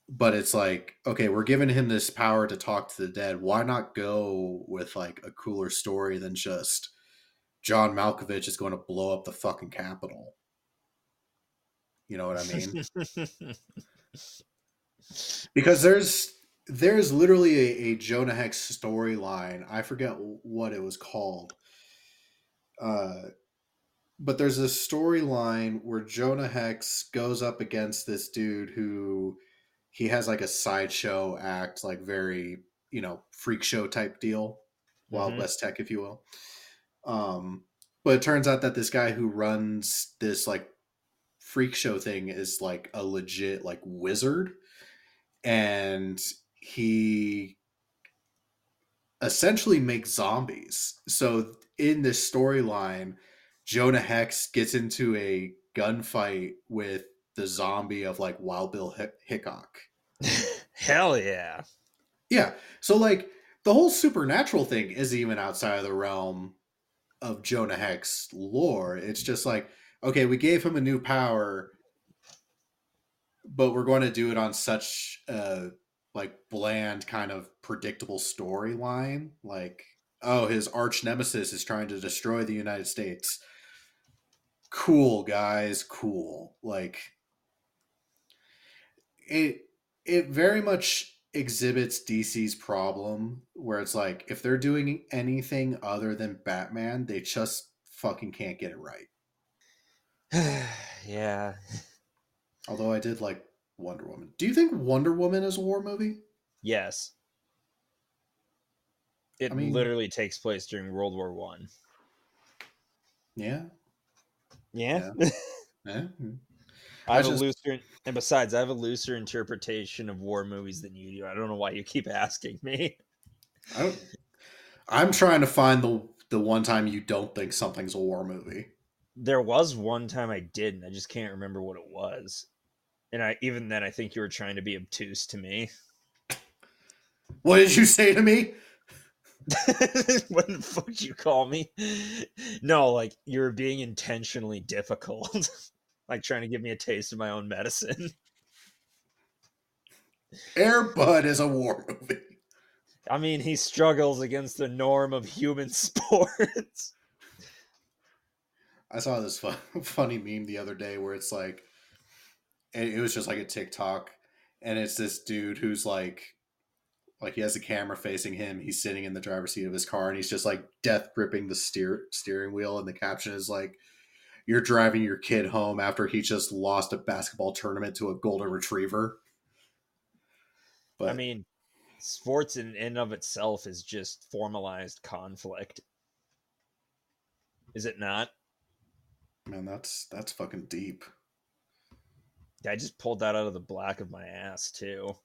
But it's like, okay, we're giving him this power to talk to the dead. Why not go with like a cooler story than just John Malkovich is going to blow up the fucking Capitol? You know what I mean? [laughs] because there's there's literally a, a Jonah Hex storyline. I forget what it was called. Uh, but there's a storyline where Jonah Hex goes up against this dude who he has like a sideshow act, like very you know freak show type deal, Wild Mhm. West Tech, if you will. Um, but it turns out that this guy who runs this like freak show thing is like a legit like wizard and he essentially makes zombies. So in this storyline, Jonah Hex gets into a gunfight with the zombie of like Wild Bill Hick- Hickok. [laughs] Hell yeah. Yeah. So like the whole supernatural thing is even outside of the realm of Jonah Hex lore. It's just like, okay, we gave him a new power, but we're going to do it on such a like bland kind of predictable storyline. Like, oh, his arch nemesis is trying to destroy the United States. Cool, guys, cool. Like it it very much exhibits DC's problem where it's like if they're doing anything other than Batman, they just fucking can't get it right. [sighs] yeah. [laughs] Although I did like Wonder Woman. Do you think Wonder Woman is a war movie? Yes. It I mean- literally takes place during World War One. Yeah. Yeah. Yeah. [laughs] Mm-hmm. I have a looser and besides I have a looser interpretation of war movies than you do. I don't know why you keep [laughs] asking me. I am trying to find the the one time you don't think something's a war movie. There was one time I didn't. I just can't remember what it was. And I even then I think you were trying to be obtuse to me. What did you say to me? [laughs] what the fuck did you call me? No, like you're being intentionally difficult. [laughs] like trying to give me a taste of my own medicine. [laughs] Air Bud is a war movie. I mean, he struggles against the norm of human [laughs] sports. I saw this fun, [laughs] funny meme the other day where it's like, it was just like a TikTok, and it's this dude who's like, like he has a camera facing him. He's sitting in the driver's seat of his car, and he's just like death gripping the steer steering wheel. And the caption is like, "You're driving your kid home after he just lost a basketball tournament to a golden retriever." But I mean, sports in and of itself is just formalized conflict. Is it not? man, that's that's fucking deep. I just pulled that out of the black of my ass too.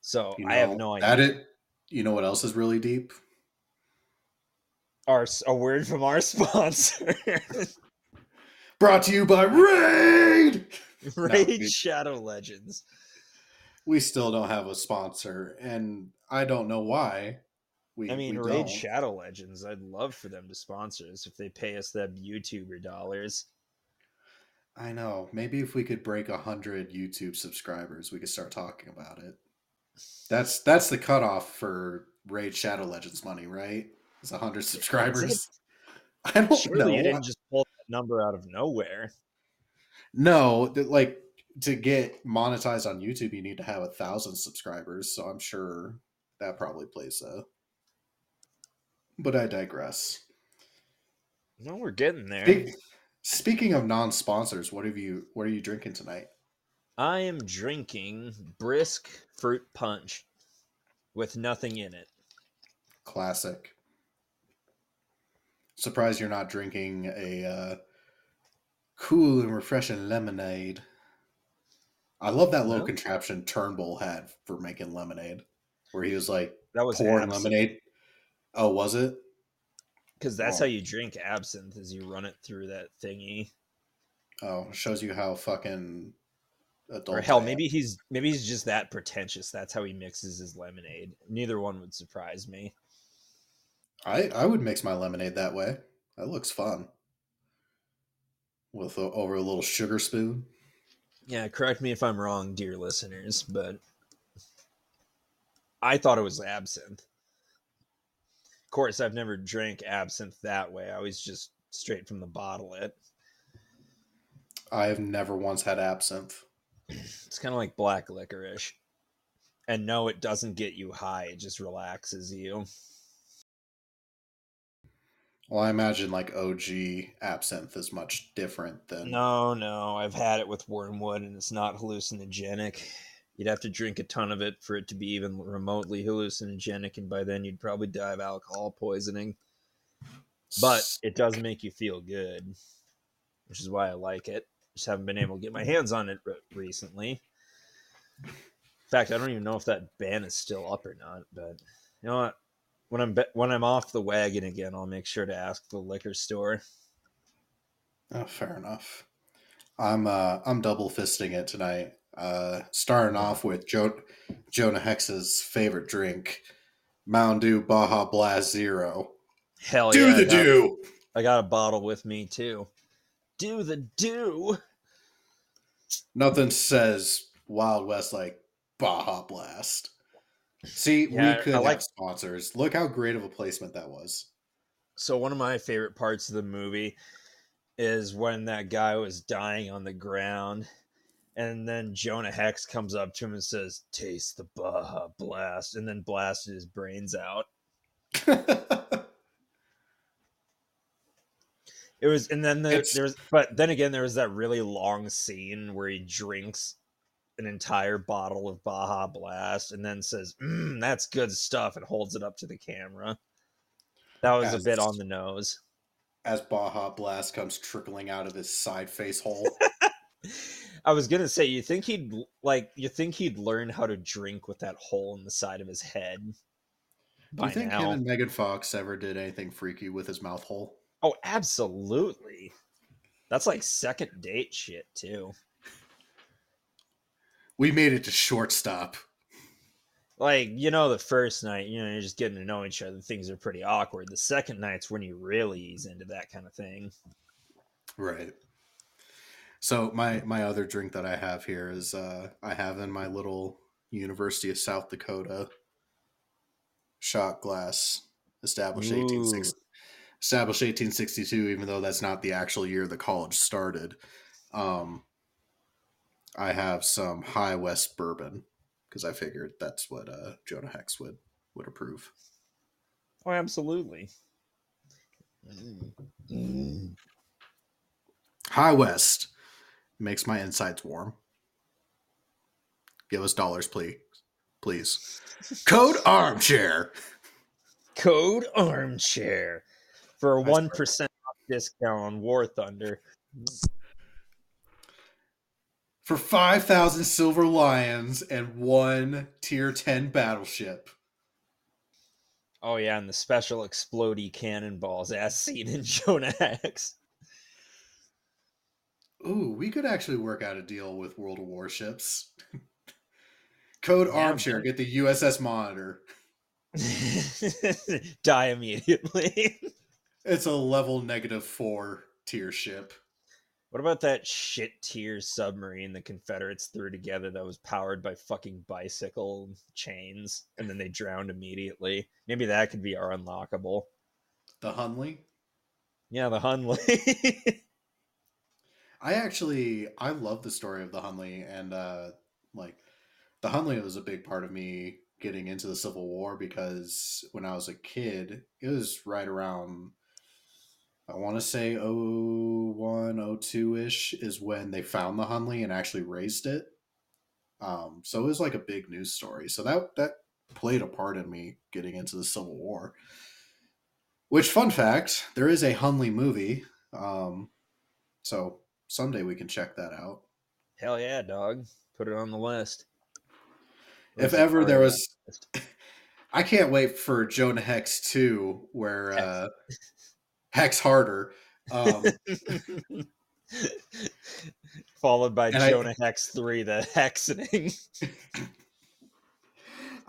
So You I have no idea. That it. You know what else is really deep? Our a word from our [laughs] sponsor, Brought to you by Raid. [laughs] Raid we- Shadow Legends. we still don't have a sponsor, and I don't know why. We, I mean, Raid don't. Shadow Legends. I'd love for them to sponsor us if they pay us them YouTuber dollars. I know. Maybe if we could break a hundred YouTube subscribers, we could start talking about it. That's that's the cutoff for Raid Shadow Legends money, right? It's a hundred subscribers. [laughs] I don't Surely know. you didn't just pull that number out of nowhere. No, like to get monetized on YouTube, you need to have a thousand subscribers. So I'm sure that probably plays a. But I digress. No, we're getting there. Speak- speaking of non-sponsors, what have you? What are you drinking tonight? I am drinking brisk fruit punch with nothing in it. Classic. Surprised you're not drinking a uh, cool and refreshing lemonade. I love that little No? contraption Turnbull had for making lemonade, where he was like That was pouring absinthe. lemonade. Oh, was it? Because that's Oh. how you drink absinthe, is you run it through that thingy. Oh, shows you how fucking adult. Or hell, maybe he's maybe he's just that pretentious. That's how he mixes his lemonade. Neither one would surprise me. I I would mix my lemonade that way. That looks fun. With a, over a little sugar spoon. Yeah, correct me if I'm wrong, dear listeners, but I thought it was absinthe. Of course, I've never drank absinthe that way. I always just straight from the bottle it. I have never once had absinthe. It's kind of like black licorice. And no, it doesn't get you high. It just relaxes you. Well, I imagine like OG absinthe is much different than. No, no, I've had it with wormwood and it's not hallucinogenic. You'd have to drink a ton of it for it to be even remotely hallucinogenic, and by then you'd probably die of alcohol poisoning. But it does make you feel good, which is why I like it. Just haven't been able to get my hands on it recently. In fact, I don't even know if that ban is still up or not. But you know what? When I'm be- when I'm off the wagon again, I'll make sure to ask the liquor store. Oh, fair enough. I'm uh I'm double fisting it tonight. Uh starting off with jo- Jonah Hex's favorite drink, Mountain Dew Baja Blast Zero. Hell do yeah! Do the I got- do. I got a bottle with me too. Do the do. Nothing says Wild West like Baja Blast. See, Yeah, we could I like- have sponsors. Look how great of a placement that was. So one of my favorite parts of the movie is when that guy was dying on the ground and then Jonah Hex comes up to him and says, "Taste the Baja Blast," and then blasted his brains out. [laughs] It was, and then there, was, but then again, there was that really long scene where he drinks an entire bottle of Baja Blast and then says, mm, "That's good stuff," and holds it up to the camera. That was a bit on the nose. As Baja Blast comes trickling out of his side face hole. [laughs] I was gonna say, you think he'd like, you think he'd learn how to drink with that hole in the side of his head Do you think now? him and Megan Fox ever did anything freaky with his mouth hole? Oh, absolutely. That's like second date shit too. We made it to shortstop. Like, you know, the first night, you know, you're just getting to know each other. Things are pretty awkward. The second night's when you really ease into that kind of thing. Right. So my my other drink that I have here is uh I have in my little University of South Dakota shot glass established Ooh. 1860 established 1862 even though that's not the actual year the college started. Um I have some High West bourbon because I figured that's what uh Jonah Hex would would approve. Oh, absolutely. Mm. High West makes my insides warm. Give us dollars, please. Please. Code armchair. Code armchair for a one percent off discount on War Thunder. For 5,000 silver lions and one tier 10 battleship. Oh yeah, and the special explodey cannonballs as seen in [laughs] Jonah Hex. Ooh, we could actually work out a deal with World of Warships. [laughs] Code Yeah, armchair. Get the USS Monitor. [laughs] Die immediately. It's a level negative four tier ship. What about that shit tier submarine the Confederates threw together that was powered by fucking bicycle chains and then they drowned immediately? Maybe that could be our unlockable. The Hunley. Yeah, the Hunley. [laughs] I actually I love the story of the Hunley and uh like the Hunley was a big part of me getting into the Civil War because when I was a kid, it was right around I want to say 01, 02 ish is when they found the Hunley and actually raised it. Um, so it was like a big news story. So that that played a part in me getting into the Civil War. Which fun fact, there is a Hunley movie. Um, so someday we can check that out. Hell yeah, dog. Put it on the list. if ever there was [laughs] I can't wait for Jonah Hex 2 where uh Hex Harder. Um [laughs] Followed by And I- Jonah Hex 3, the hexing.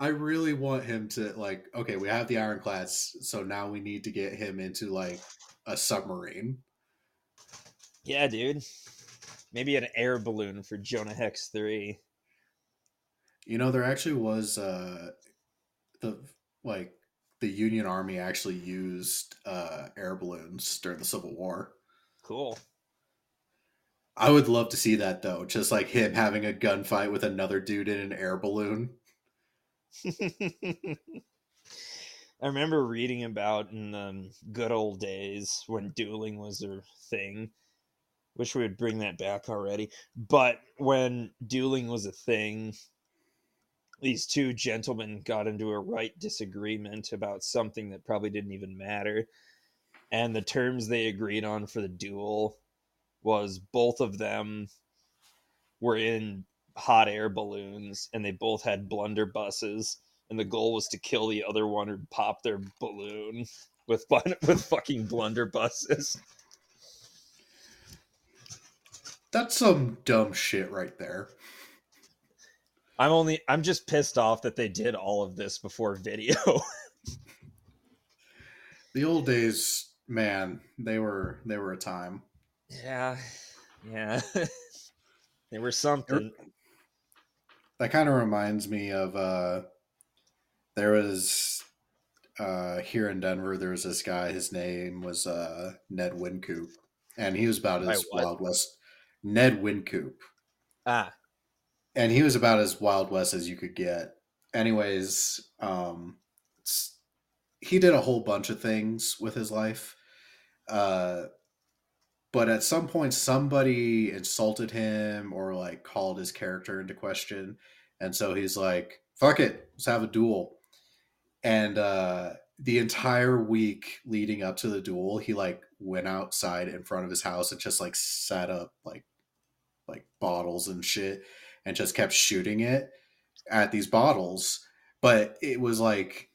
I really want him to like okay, we have the ironclads, so now we need to get him into like a submarine. yeah, dude. Maybe an air balloon for Jonah Hex 3. You know, there actually was uh the like the Union Army actually used uh air balloons during the Civil War. Cool. I would love to see that though, just like him having a gunfight with another dude in an air balloon. [laughs] I remember reading about in the good old days when dueling was a thing. Wish we would bring that back already. But when dueling was a thing, these two gentlemen got into a right disagreement about something that probably didn't even matter. And the terms they agreed on for the duel was both of them were in hot air balloons and they both had blunderbusses and the goal was to kill the other one or pop their balloon with [laughs] with fucking blunderbusses. That's some dumb shit right there. I'm only I'm just pissed off that they did all of this before video. the old days, man, they were they were a time. Yeah. Yeah. [laughs] they were something. That kind of reminds me of uh there was uh here in Denver there was this guy his name was uh Ned Wynkoop and he was about as Wild West Ned Wynkoop. Ah and he was about as wild west as you could get. Anyways, um, he did a whole bunch of things with his life. Uh, but at some point, somebody insulted him or like called his character into question, and so he's like, "Fuck it, let's have a duel." And uh, the entire week leading up to the duel, he like went outside in front of his house and just like set up like like bottles and shit and just kept shooting it at these bottles. But it was like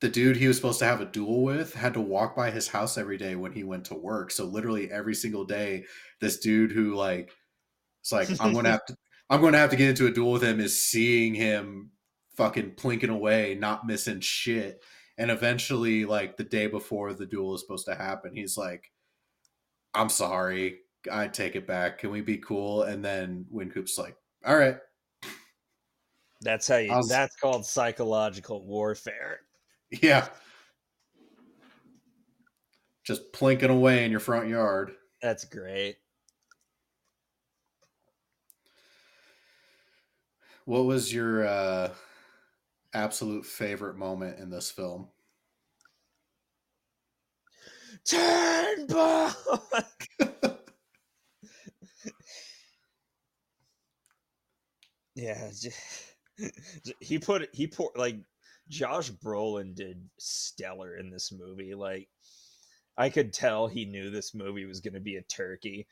the dude he was supposed to have a duel with had to walk by his house every day when he went to work. So literally every single day, this dude who like it's like I'm gonna have to [laughs] I'm gonna have to get into a duel with him is seeing him fucking plinking away, not missing shit. And eventually, like the day before the duel is supposed to happen, he's like, I'm sorry. I take it back. Can we be cool? And then Wynkoop's like, all right. That's how you. Was, that's called psychological warfare. Yeah. Just plinking away in your front yard. That's great. What was your uh, absolute favorite moment in this film? Turnbull. [laughs] Yeah, [laughs] he put he put like Josh Brolin did stellar in this movie. Like I could tell he knew this movie was going to be a turkey,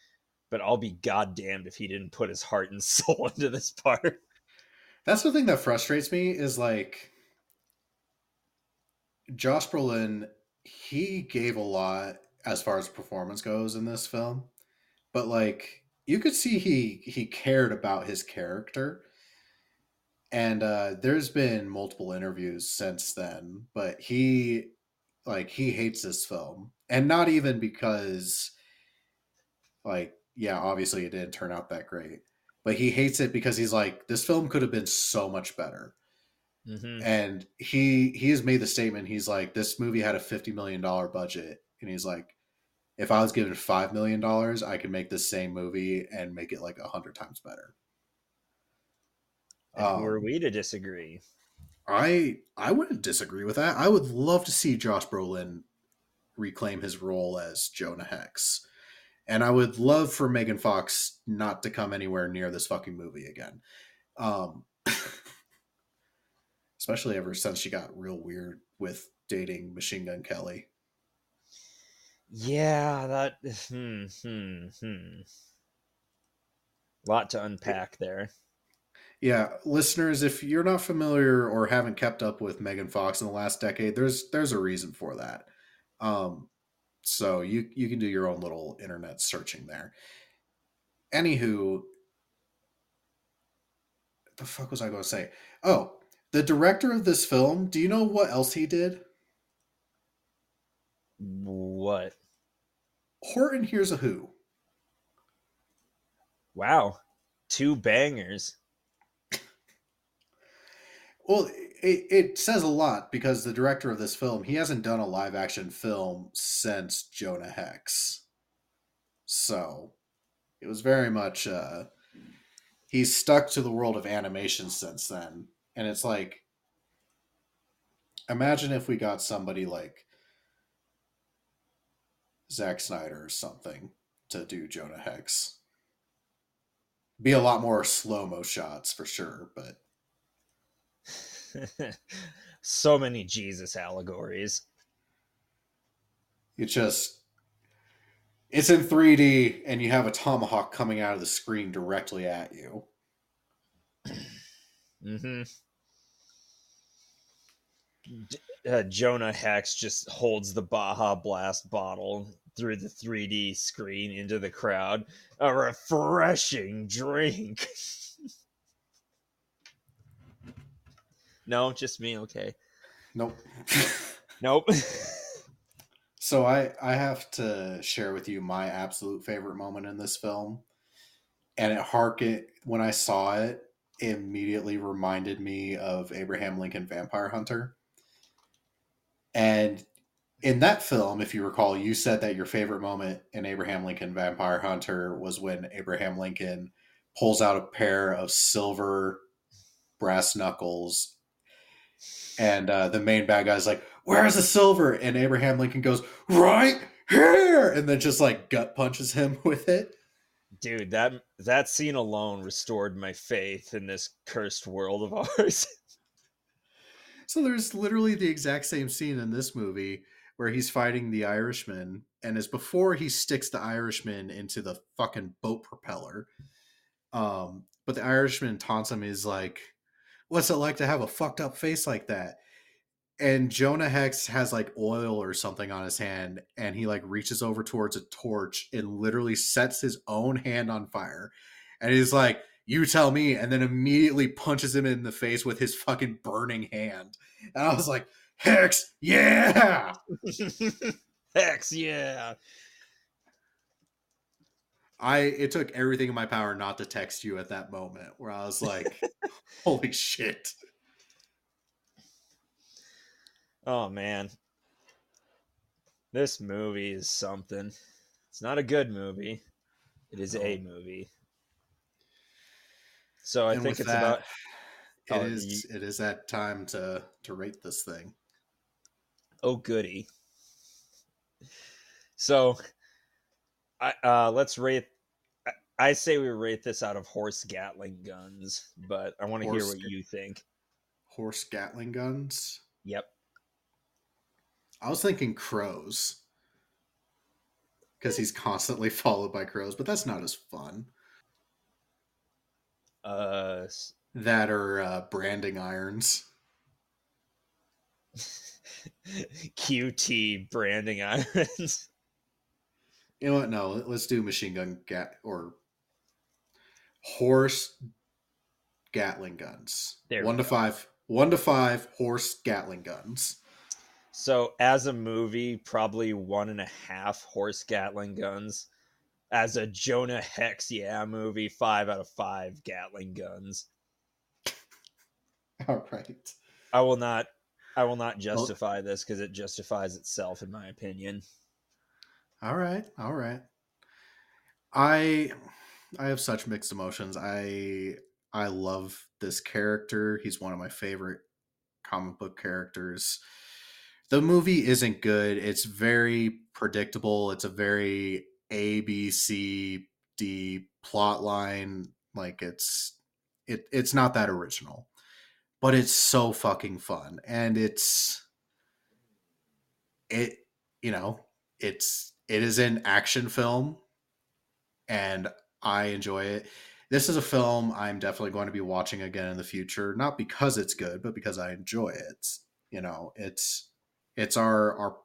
but I'll be goddamned if he didn't put his heart and [laughs] soul into this part. That's the thing that frustrates me is like Josh Brolin. He gave a lot as far as performance goes in this film, but like you could see he he cared about his character and uh, there's been multiple interviews since then but he like he hates this film and not even because like yeah obviously it didn't turn out that great but he hates it because he's like this film could have been so much better mm-hmm. and he he has made the statement he's like this movie had a 50 million dollar budget and he's like if i was given five million dollars i could make the same movie and make it like a hundred times better um, um, we to disagree? I I wouldn't disagree with that. I would love to see Josh Brolin reclaim his role as Jonah Hex. And I would love for Megan Fox not to come anywhere near this fucking movie again. Um, [laughs] especially ever since she got real weird with dating Machine Gun Kelly. Yeah, that hmm hmm hmm. Lot to unpack there. Yeah, listeners, if you're not familiar or haven't kept up with Megan Fox in the last decade, there's there's a reason for that. Um, so you you can do your own little internet searching there. Anywho, the fuck was I going to say? Oh, the director of this film. Do you know what else he did? What? Horton Hears a Who. Wow, two bangers. Well, it, it says a lot because the director of this film, he hasn't done a live action film since Jonah Hex. So it was very much uh he's stuck to the world of animation since then. And it's like imagine if we got somebody like Zack Snyder or something to do Jonah Hex. Be a lot more slow mo shots for sure, but [laughs] so many Jesus allegories. It just it's in 3D and you have a tomahawk coming out of the screen directly at you. [clears throat] Mm-hmm. Uh, Jonah Hex just holds the Baja Blast bottle through the 3D screen into the crowd. A refreshing drink. [laughs] no, just me. Okay. Nope. [laughs] nope. [laughs] so I I have to share with you my absolute favorite moment in this film, and it harken when I saw it immediately reminded me of Abraham Lincoln Vampire Hunter. And in that film, if you recall, you said that your favorite moment in Abraham Lincoln Vampire Hunter was when Abraham Lincoln pulls out a pair of silver brass knuckles. And uh, the main bad guy's like, Where's the silver? And Abraham Lincoln goes, Right here. And then just like gut punches him [laughs] with it. Dude, that that scene alone restored my faith in this cursed world of [laughs] ours. so there's literally the exact same scene in this movie where he's fighting the Irishman, and as before he sticks the Irishman into the fucking boat propeller. Um, but the Irishman taunts him. Is like, "What's it like to have a fucked up face like that?" And Jonah Hex has like oil or something on his hand, and he like reaches over towards a torch and literally sets his own hand on fire. And he's like, "You tell me," and then immediately punches him in the face with his fucking burning hand. And I was like, Hex, yeah. [laughs] Hex, yeah. I it took everything in my power not to text you at that moment where I was like, [laughs] holy shit. Oh man. This movie is something. It's not a good movie. It is no. a movie. So I and think it's that, about it oh, is, you, it is that time to to rate this thing. Oh goody. So, I uh, let's rate. I say we rate this out of horse Gatling guns, but I want to hear what you think. Horse Gatling guns. Yep. I was thinking crows because he's constantly [laughs] followed by crows, but that's not as fun. Uh, that are uh, branding irons. [laughs] QT branding [laughs] irons. You know what? No, let's do machine gun gat or horse Gatling guns. There one to go. five. One to five horse Gatling guns. So as a movie, probably one and a half horse Gatling guns. As a Jonah Hex, yeah, movie, five out of five Gatling guns. [laughs] All right. I will not I will not justify well, this because it justifies itself, in my opinion. All right, all right. I I have such mixed emotions. I I love this character. He's one of my favorite comic book characters. The movie isn't good. It's very predictable. It's a very A B C D plot line. Like it's it it's not that original but it's so fucking fun and it's it you know it's it is an action film and i enjoy it this is a film i'm definitely going to be watching again in the future not because it's good but because i enjoy it you know it's it's our our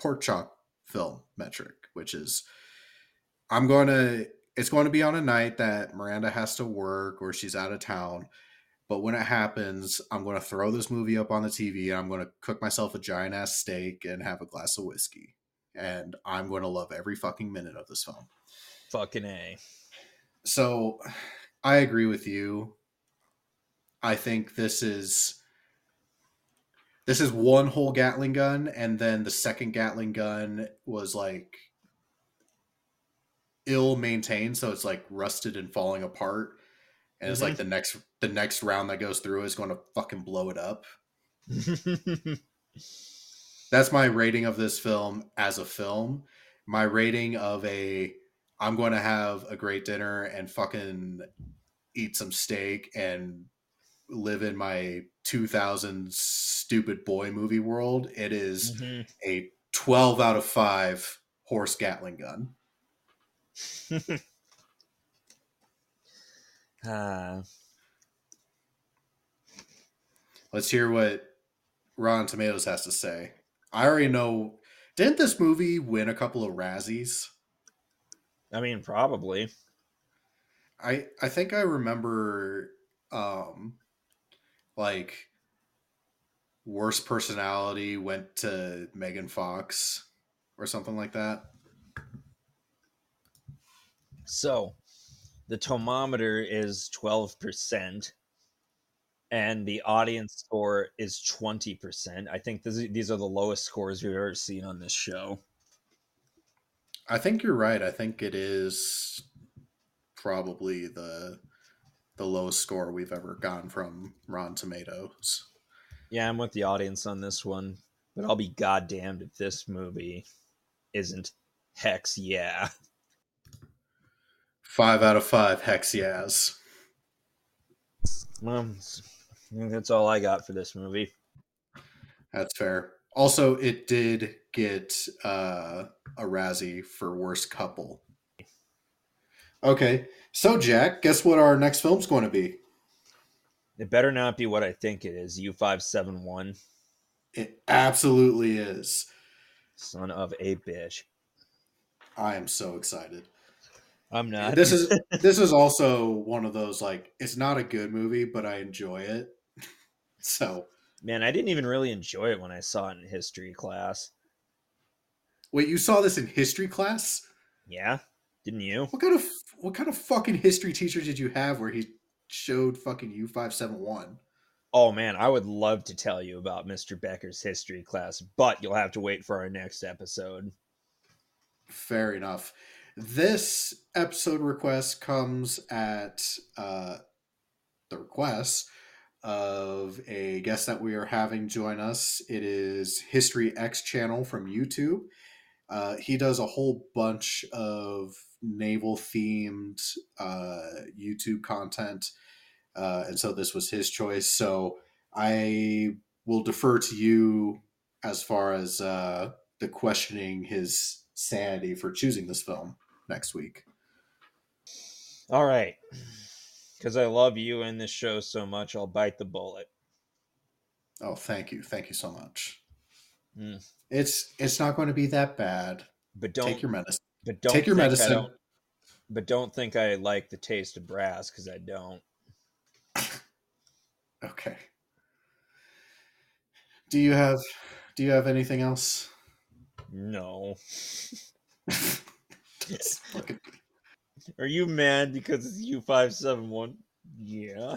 pork chop film metric which is i'm going to it's going to be on a night that miranda has to work or she's out of town but when it happens, I'm going to throw this movie up on the TV and I'm going to cook myself a giant ass steak and have a glass of whiskey. And I'm going to love every fucking minute of this film. Fucking A. So I agree with you. I think this is this is one whole Gatling gun, and then the second Gatling gun was like ill maintained, so it's like rusted and falling apart and mm-hmm. it's like mm-hmm. the next the next round that goes through is going to fucking blow it up. [laughs] That's my rating of this film as a film. My rating of a I'm going to have a great dinner and fucking eat some steak and live in my 2000 stupid boy movie world. It is mm-hmm. a 12 out of 5 horse Gatling gun. uh, [laughs] Let's hear what Rotten Tomatoes has to say. I already know. Didn't this movie win a couple of Razzies? I mean, probably. I I think I remember um like worst personality went to Megan Fox or something like that. So, the tomatometer is 12%, and the mm-hmm. audience score is 20%. I think this, these are the lowest scores we've ever seen on this show. I think you're right. I think it is probably the the lowest score we've ever gotten from Rotten Tomatoes. Yeah, I'm with the audience on this one, but I'll be goddamned if this movie isn't hex yeah. Five out of five hex yes. Well, I think that's all I got for this movie. That's fair. Also, it did get uh, a Razzie for worst couple. Okay, so Jack, guess what our next film's going to be? It better not be what I think it is. U five seven one. It absolutely is. Son of a bitch. I am so excited. I'm not. This is [laughs] this is also one of those like it's not a good movie, but I enjoy it. [laughs] So man, I didn't even really enjoy it when I saw it in history class. wait, you saw this in history class? Yeah, didn't you? What kind of what kind of fucking history teacher did you have where he showed fucking U five seven one? Oh man, I would love to tell you about Mr. Becker's history class, but you'll have to wait for our next episode. Fair enough. This episode request comes at uh, the request of a guest that we are having join us. It is History X channel from YouTube. Uh, he does a whole bunch of naval themed uh, YouTube content. Uh, and so this was his choice. So I will defer to you as far as uh, the questioning his sanity for choosing this film next week. All right. Because I love you and this show so much, I'll bite the bullet. Oh, thank you, thank you so much. Mm. It's it's not going to be that bad. But don't Take your medicine. but don't take your medicine. but don't think I like the taste of brass because I don't. [laughs] Okay. Do you have Do you have anything else? No. [laughs] Are you mad because it's U five seven one? Yeah.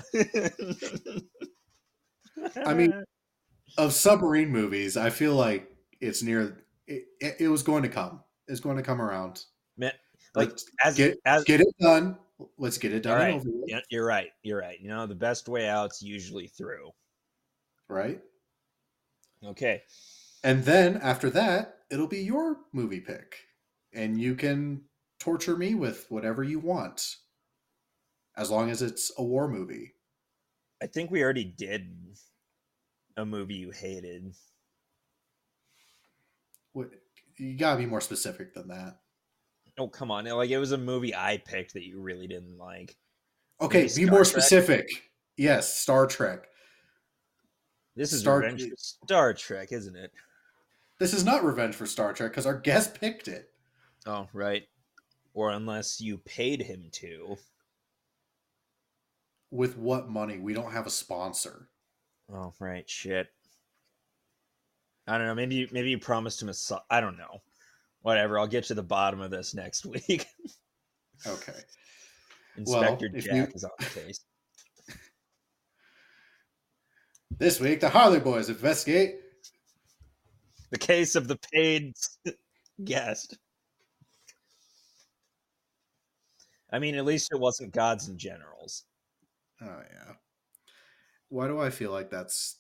I mean, [laughs] of submarine movies, I feel like it's near. It, it, it was going to come. It's going to come around. man, like Let's as get as get it done. Let's get it done. right, yeah, you're right. You're right. You know, the best way out's usually through. Right. Okay. And then after that, it'll be your movie pick. And you can torture me with whatever you want. As long as it's a war movie. I think we already did a movie you hated. What you gotta be more specific than that. Oh, come on. Like it was a movie I picked that you really didn't like. Okay, Maybe be Star more Trek? specific. Yes, Star Trek. This is Star- Revenge for Star Trek, isn't it? This is not revenge for Star Trek because our guest picked it. Oh, right. Or unless you paid him to. With what money? We don't have a sponsor. Oh, right. Shit. I don't know. Maybe you, maybe you promised him a. So- I don't know. Whatever. I'll get to the bottom of this next [laughs] week. Okay. Inspector if Jack you- is on the case. [laughs] This week, the Hardy Boys investigate. The case of the paid [laughs] guest. I mean, at least it wasn't gods and generals. Oh yeah. Why do I feel like that's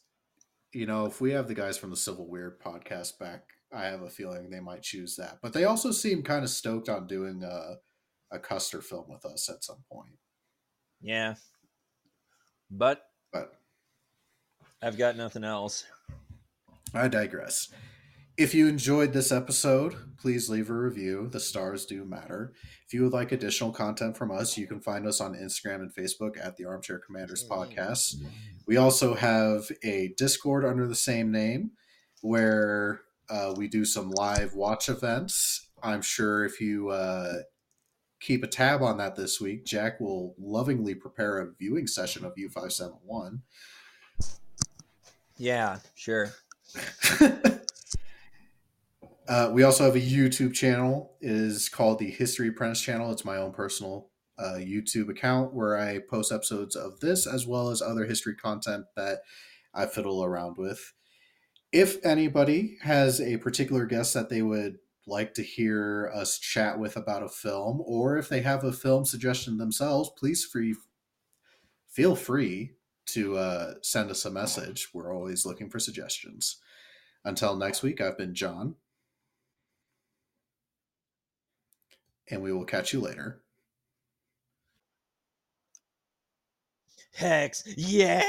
you know, if we have the guys from the Civil Weird podcast back, I have a feeling they might choose that. But they also seem kind of stoked on doing a a Custer film with us at some point. Yeah. But But I've got nothing else. I digress. If you enjoyed this episode, please leave a review. The stars do matter. If you would like additional content from us, you can find us on Instagram and Facebook at the Armchair Commanders Podcast. We also have a Discord under the same name where uh, we do some live watch events. I'm sure if you uh, keep a tab on that this week, Jack will lovingly prepare a viewing session of U571. Yeah, sure. [laughs] uh, we also have a YouTube channel. It is called the History Apprentice channel. It's my own personal uh, YouTube account where I post episodes of this as well as other history content that I fiddle around with. If anybody has a particular guest that they would like to hear us chat with about a film, or if they have a film suggestion themselves, please free feel free to uh, send us a message. We're always looking for suggestions. Until next week, I've been John. And we will catch you later. Hex, yeah!